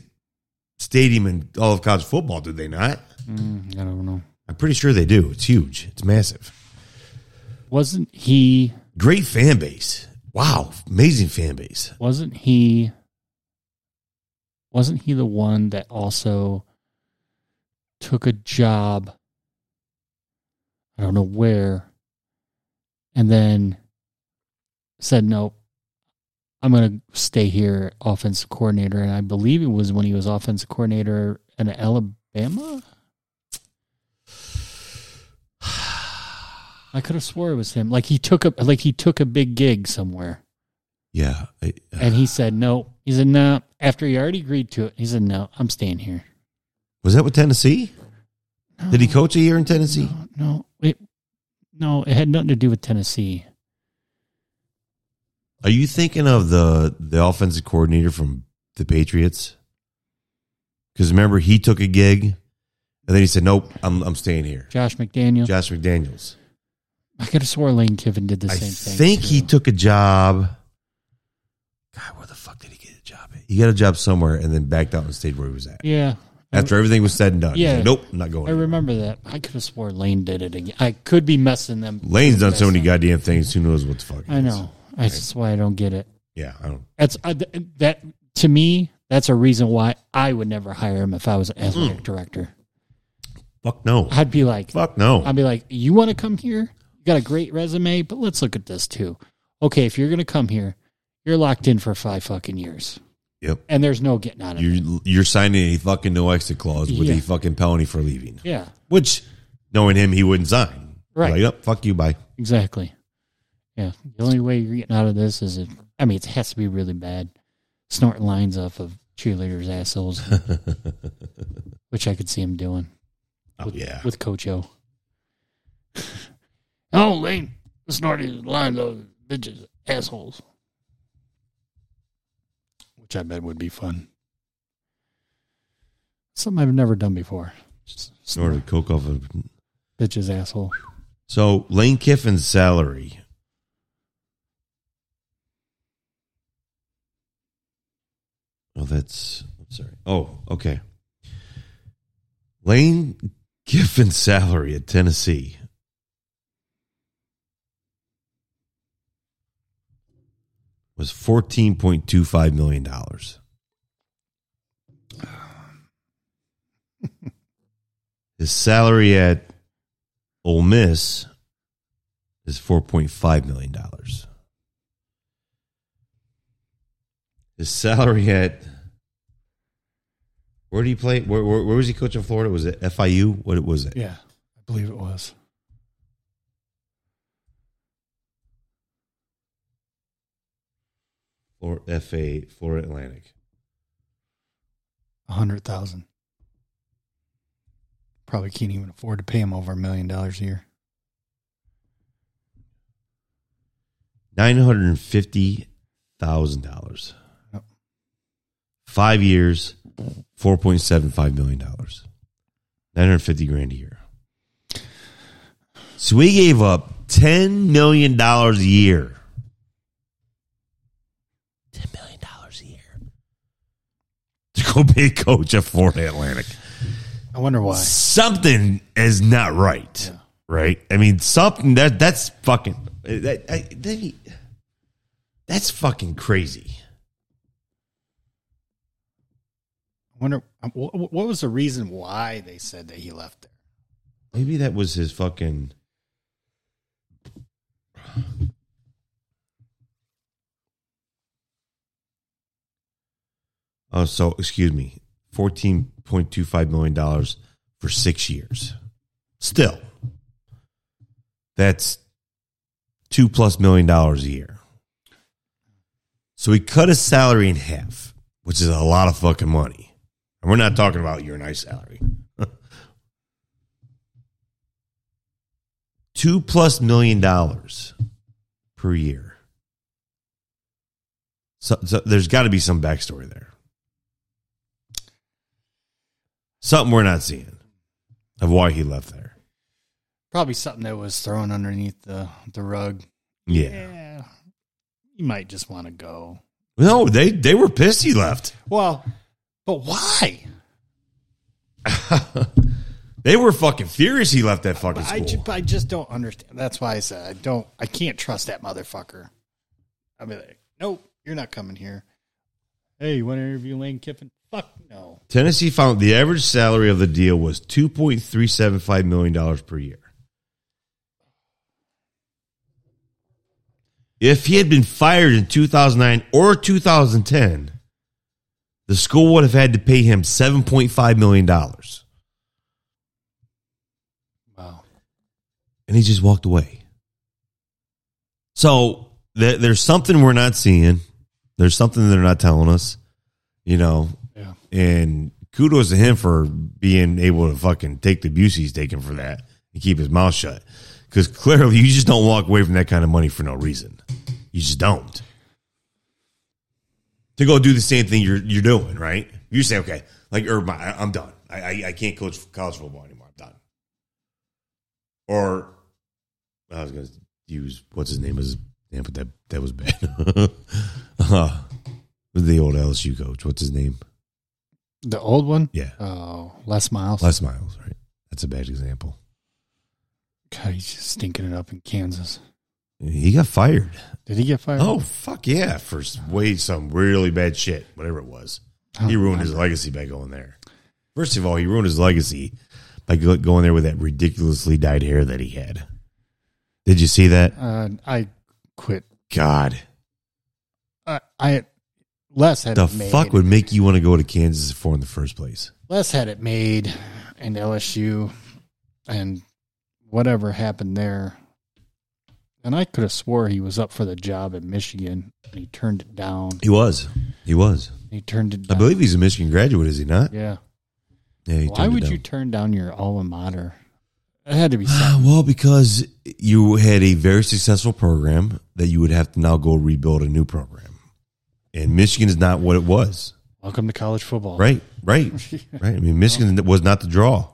stadium in all of college football, do they not? mm, I don't know. I'm pretty sure they do. It's huge. It's massive. Wasn't he? Great fan base. Wow, amazing fan base. Wasn't he? Wasn't he the one that also took a job? I don't know where, and then said no. I'm going to stay here, offensive coordinator, and I believe it was when he was offensive coordinator in Alabama. I could have swore it was him. Like he took a like he took a big gig somewhere. Yeah, I, uh, And he said no. He said no. After he already agreed to it, he said no. I'm staying here. Was that with Tennessee? No, Did he coach a year in Tennessee? No, no, it, no. It had nothing to do with Tennessee. Are you thinking of the the offensive coordinator from the Patriots? Because remember, he took a gig, and then he said, "Nope, I'm I'm staying here." Josh McDaniel. Josh McDaniels. I could have swore Lane Kiffin did the I same thing. I think he took a job. God, where the fuck did he get a job? At? He got a job somewhere, and then backed out and stayed where he was at. Yeah, After everything was said and done, Yeah. yeah. nope, I'm not going. I anywhere." remember that. I could have swore Lane did it again. I could be messing them. Lane's done so many goddamn things. Who knows what the fuck? it I know. That's why I don't get it. Yeah, I don't. That's uh, th- that to me. That's a reason why I would never hire him if I was an athletic director. Fuck no. I'd be like, Fuck no. I'd be like, you want to come here? You got a great resume, but let's look at this too. Okay, if you're going to come here, you're locked in for five fucking years, Yep. and there's no getting out of it. You're you're signing a fucking no exit clause with Yeah. a fucking penalty for leaving. Yeah, Which, knowing him, he wouldn't sign. Right. Like, oh, fuck you, bye. exactly. Yeah, the only way you're getting out of this is if I mean, it has to be really bad. Snorting lines off of cheerleaders' assholes, which I could see him doing Oh yeah. with Coach O. oh, Lane, snorting lines of bitches, assholes. Which I bet would be fun. Something I've never done before. Just Snorted coke off of. bitch's asshole. So Lane Kiffin's salary. Oh, that's. I'm sorry. Oh, okay. Lane Kiffin's salary at Tennessee. Was fourteen point two five million dollars. His salary at Ole Miss is four point five million dollars. His salary at where did he play? Where, where, where was he coaching Florida? Was it FIU? What was it? Yeah, I believe it was. Florida, FA, for Atlantic. A hundred thousand. Probably can't even afford to pay him over a million dollars a year. Nine hundred and fifty thousand dollars. Yep. five years, four point seven five million dollars, nine hundred fifty grand a year. So we gave up ten million dollars a year. Ten million dollars a year to go be a coach at Florida Atlantic. I wonder why. Something is not right, right? I mean, something that that's fucking that, I, that- that's fucking crazy. I wonder um, wh- what was the reason why they said that he left there. Maybe that was his fucking. Oh, so excuse me, fourteen point two five million dollars for six years. Still, that's two plus million dollars a year. So he cut his salary in half, which is a lot of fucking money. And we're not talking about your nice salary. two plus million dollars per year. So, so there's got to be some backstory there. Something we're not seeing of why he left there. Probably something that was thrown underneath the the rug. Yeah. Yeah, you might just want to go. No, they they were pissed he left. Well, but why? They were fucking furious he left that fucking I, school. ju- I just don't understand. That's why I said I don't. I can't trust that motherfucker. I'll be like, nope, you're not coming here. Hey, you want to interview Lane Kiffin? Fuck no. Tennessee found the average salary of the deal was two point three seven five million dollars per year. If he had been fired in 2009 or 2010, the school would have had to pay him $7.5 million. Wow. And he just walked away. So there, there's something we're not seeing. There's something they're not telling us, you know. And kudos to him for being able to fucking take the abuse he's taking for that and keep his mouth shut. Because clearly, you just don't walk away from that kind of money for no reason. You just don't. To go do the same thing you're you're doing, right? You say, okay, like I'm done. I, I I can't coach college football anymore. I'm done. Or I was going to use what's his name was damn, but that that was bad. uh, the old LSU coach. What's his name? The old one? Yeah, Oh, Les Miles. Les Miles. Right. That's a bad example. God, he's just stinking it up in Kansas. He got fired. Did he get fired? Oh fuck yeah! For way some really bad shit, whatever it was. He ruined his legacy by going there. First of all, he ruined his legacy by going there with that ridiculously dyed hair that he had. Did you see that? Uh, I quit. God, I, I Les had the it made. fuck would make you want to go to Kansas for in the first place? Les had it made, and LSU, and whatever happened there. And I could have swore he was up for the job in Michigan, and he turned it down. He was. He was. He turned it I believe he's a Michigan graduate, is he not? Yeah. Yeah. He Why would down. you turn down your alma mater? It had to be Ah, something. Well, because you had a very successful program that you would have to now go rebuild a new program. And Michigan is not what it was. Welcome to college football. Right, right, right. I mean, Michigan was not the draw.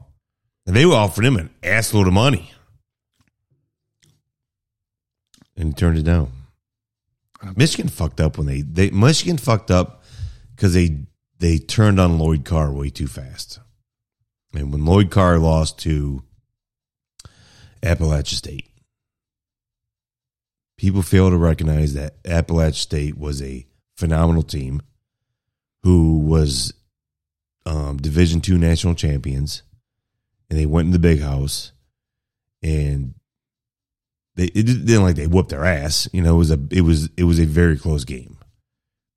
And they were offering him an assload of money. And he turned it down. Michigan fucked up when they, they Michigan fucked up because they they turned on Lloyd Carr way too fast. And when Lloyd Carr lost to Appalachia State, people fail to recognize that Appalachia State was a phenomenal team who was um, Division two national champions, and they went in the big house, and they it didn't like they whooped their ass. You know, it was a it was it was a very close game.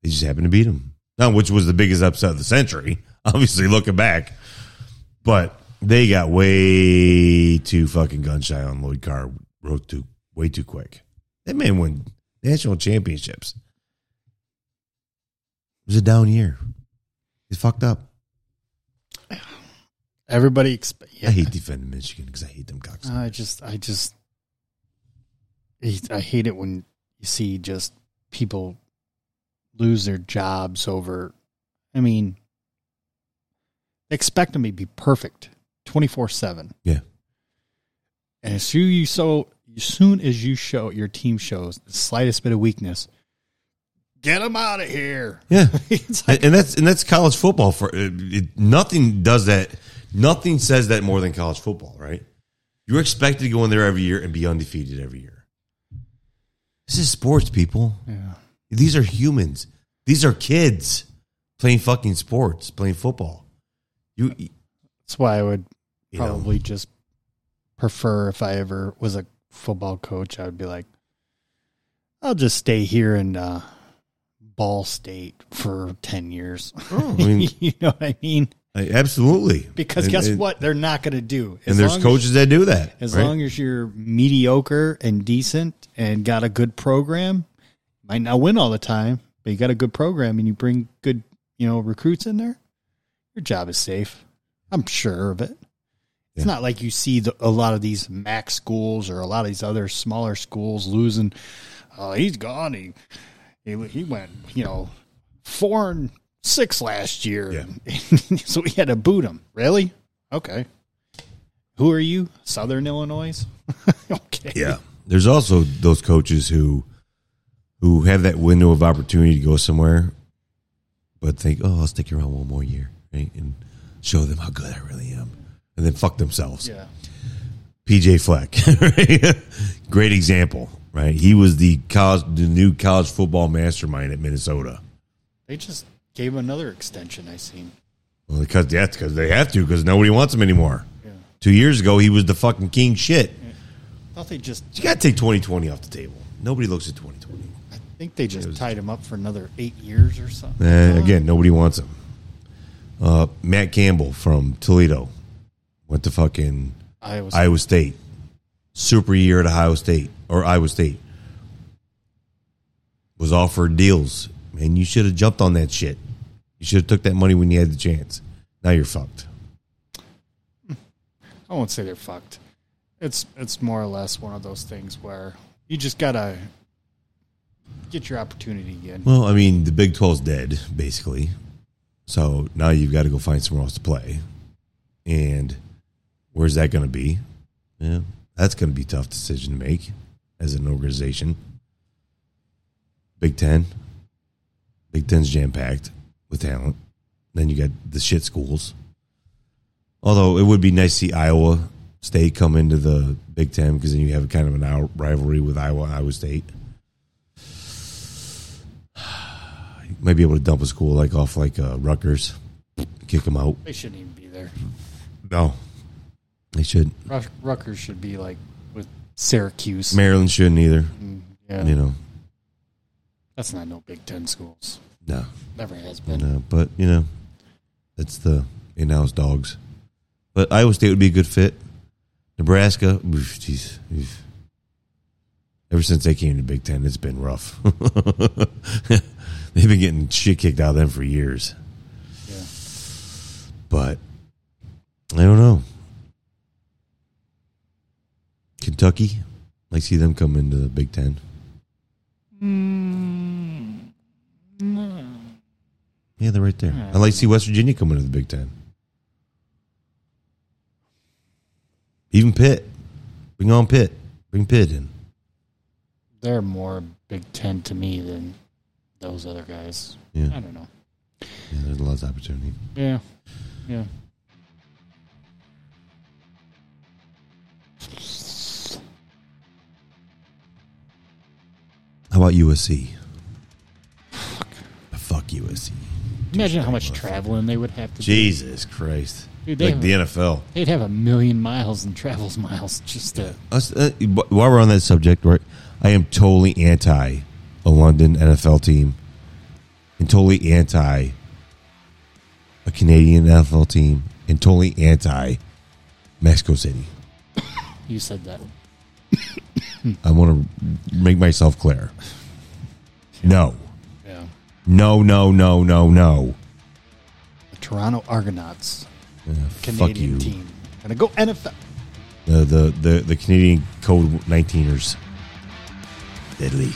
They just happened to beat them. Now, which was the biggest upset of the century, obviously looking back, but they got way too fucking gun shy on Lloyd Carr. Wrote too way too quick. That man won national championships. It was a down year. He's fucked up. Everybody, expe- yeah. I hate defending Michigan because I hate them cocks. I just, I just, I hate it when you see just people lose their jobs over I mean, expect them to be perfect 24 7. Yeah. And as soon you so as soon as you show your team shows the slightest bit of weakness, get them out of here. Yeah. Like, and, and that's and that's college football for it, it, nothing does that nothing says that more than college football right you're expected to go in there every year and be undefeated every year this is sports people yeah. these are humans these are kids playing fucking sports playing football you That's why I would You know. probably just prefer if I ever was a football coach, I would be like, I'll just stay here and uh, Ball State for 10 years. Oh, I mean- you know what I mean? I- absolutely Because And- guess and- what? They're not going to do. and there's long as- coaches that do that As right? long as you're mediocre and decent and got a good program, might not win all the time, but you got a good program and you bring good, you know, recruits in there, your job is safe. I'm sure of it. It's Yeah. not like you see the, a lot of these MAC schools or a lot of these other smaller schools losing. Oh, he's gone. He, he he went, you know, four and six last year. Yeah. so we had to boot him. Really? Okay. Who are you? Southern Illinois? okay. Yeah. There's also those coaches who who have that window of opportunity to go somewhere, but think, oh, I'll stick around one more year, right, and show them how good I really am, and then fuck themselves. Yeah. PJ Fleck, great example, right? He was the college, the new college football mastermind at Minnesota. They just gave him another extension, I seen. Well, because that's because they have to, because nobody wants him anymore. Yeah. Two years ago, he was the fucking king shit. I thought they just You got to take 2020 off the table. Nobody looks at 2020. I think they just tied him up for another eight years or something. Eh, again, nobody wants him. Uh, Matt Campbell from Toledo went to fucking I was Iowa State. Super year at Ohio State or Iowa State. Was offered deals. and you should have jumped on that shit. You should have took that money when you had the chance. Now you're fucked. I won't say they're fucked. It's it's more or less one of those things where you just gotta get your opportunity again. Well, I mean, the Big 12's dead, basically. So now you've got to go find somewhere else to play. And where's that going to be? Yeah, that's going to be a tough decision to make as an organization. Big Ten. Big Ten's jam packed with talent. Then you got the shit schools. Although it would be nice to see Iowa State come into the Big Ten because then you have kind of an rivalry with Iowa Iowa State. You might be able to dump a school like off like uh, Rutgers, kick them out. They shouldn't even be there. No, they should. Rut- Rutgers should be like with Syracuse. Maryland shouldn't either. Mm, yeah, You know, that's not no Big Ten schools. no, Never has been. no. But you know, that's the in-house dogs. But Iowa State would be a good fit. Nebraska, oof, jeez, oof. ever since they came to Big Ten, it's been rough. They've been getting shit kicked out of them for years. Yeah. But I don't know. Kentucky, I see them come into the Big Ten. Yeah, they're right there. I like to see West Virginia come into the Big Ten. Even Pitt. Bring on Pitt. Bring Pitt in. They're more Big Ten to me than those other guys. Yeah, I don't know. yeah there's a lot of opportunity. Yeah, yeah. How about USC? Fuck Fuck USC. Imagine how much traveling they would have to do. Jesus Christ. Dude, they like have- the NFL. They'd have a million miles and travels miles just to. Us, uh, while we're on that subject, right? I am totally anti a London NFL team, and totally anti a Canadian NFL team, and totally anti Mexico City. You said that. I want to make myself clear. No, Yeah. no, no, no, no, no. The Toronto Argonauts, Canadian team. Gonna go NFL. The, the the the Canadian Code 19ers. Deadly.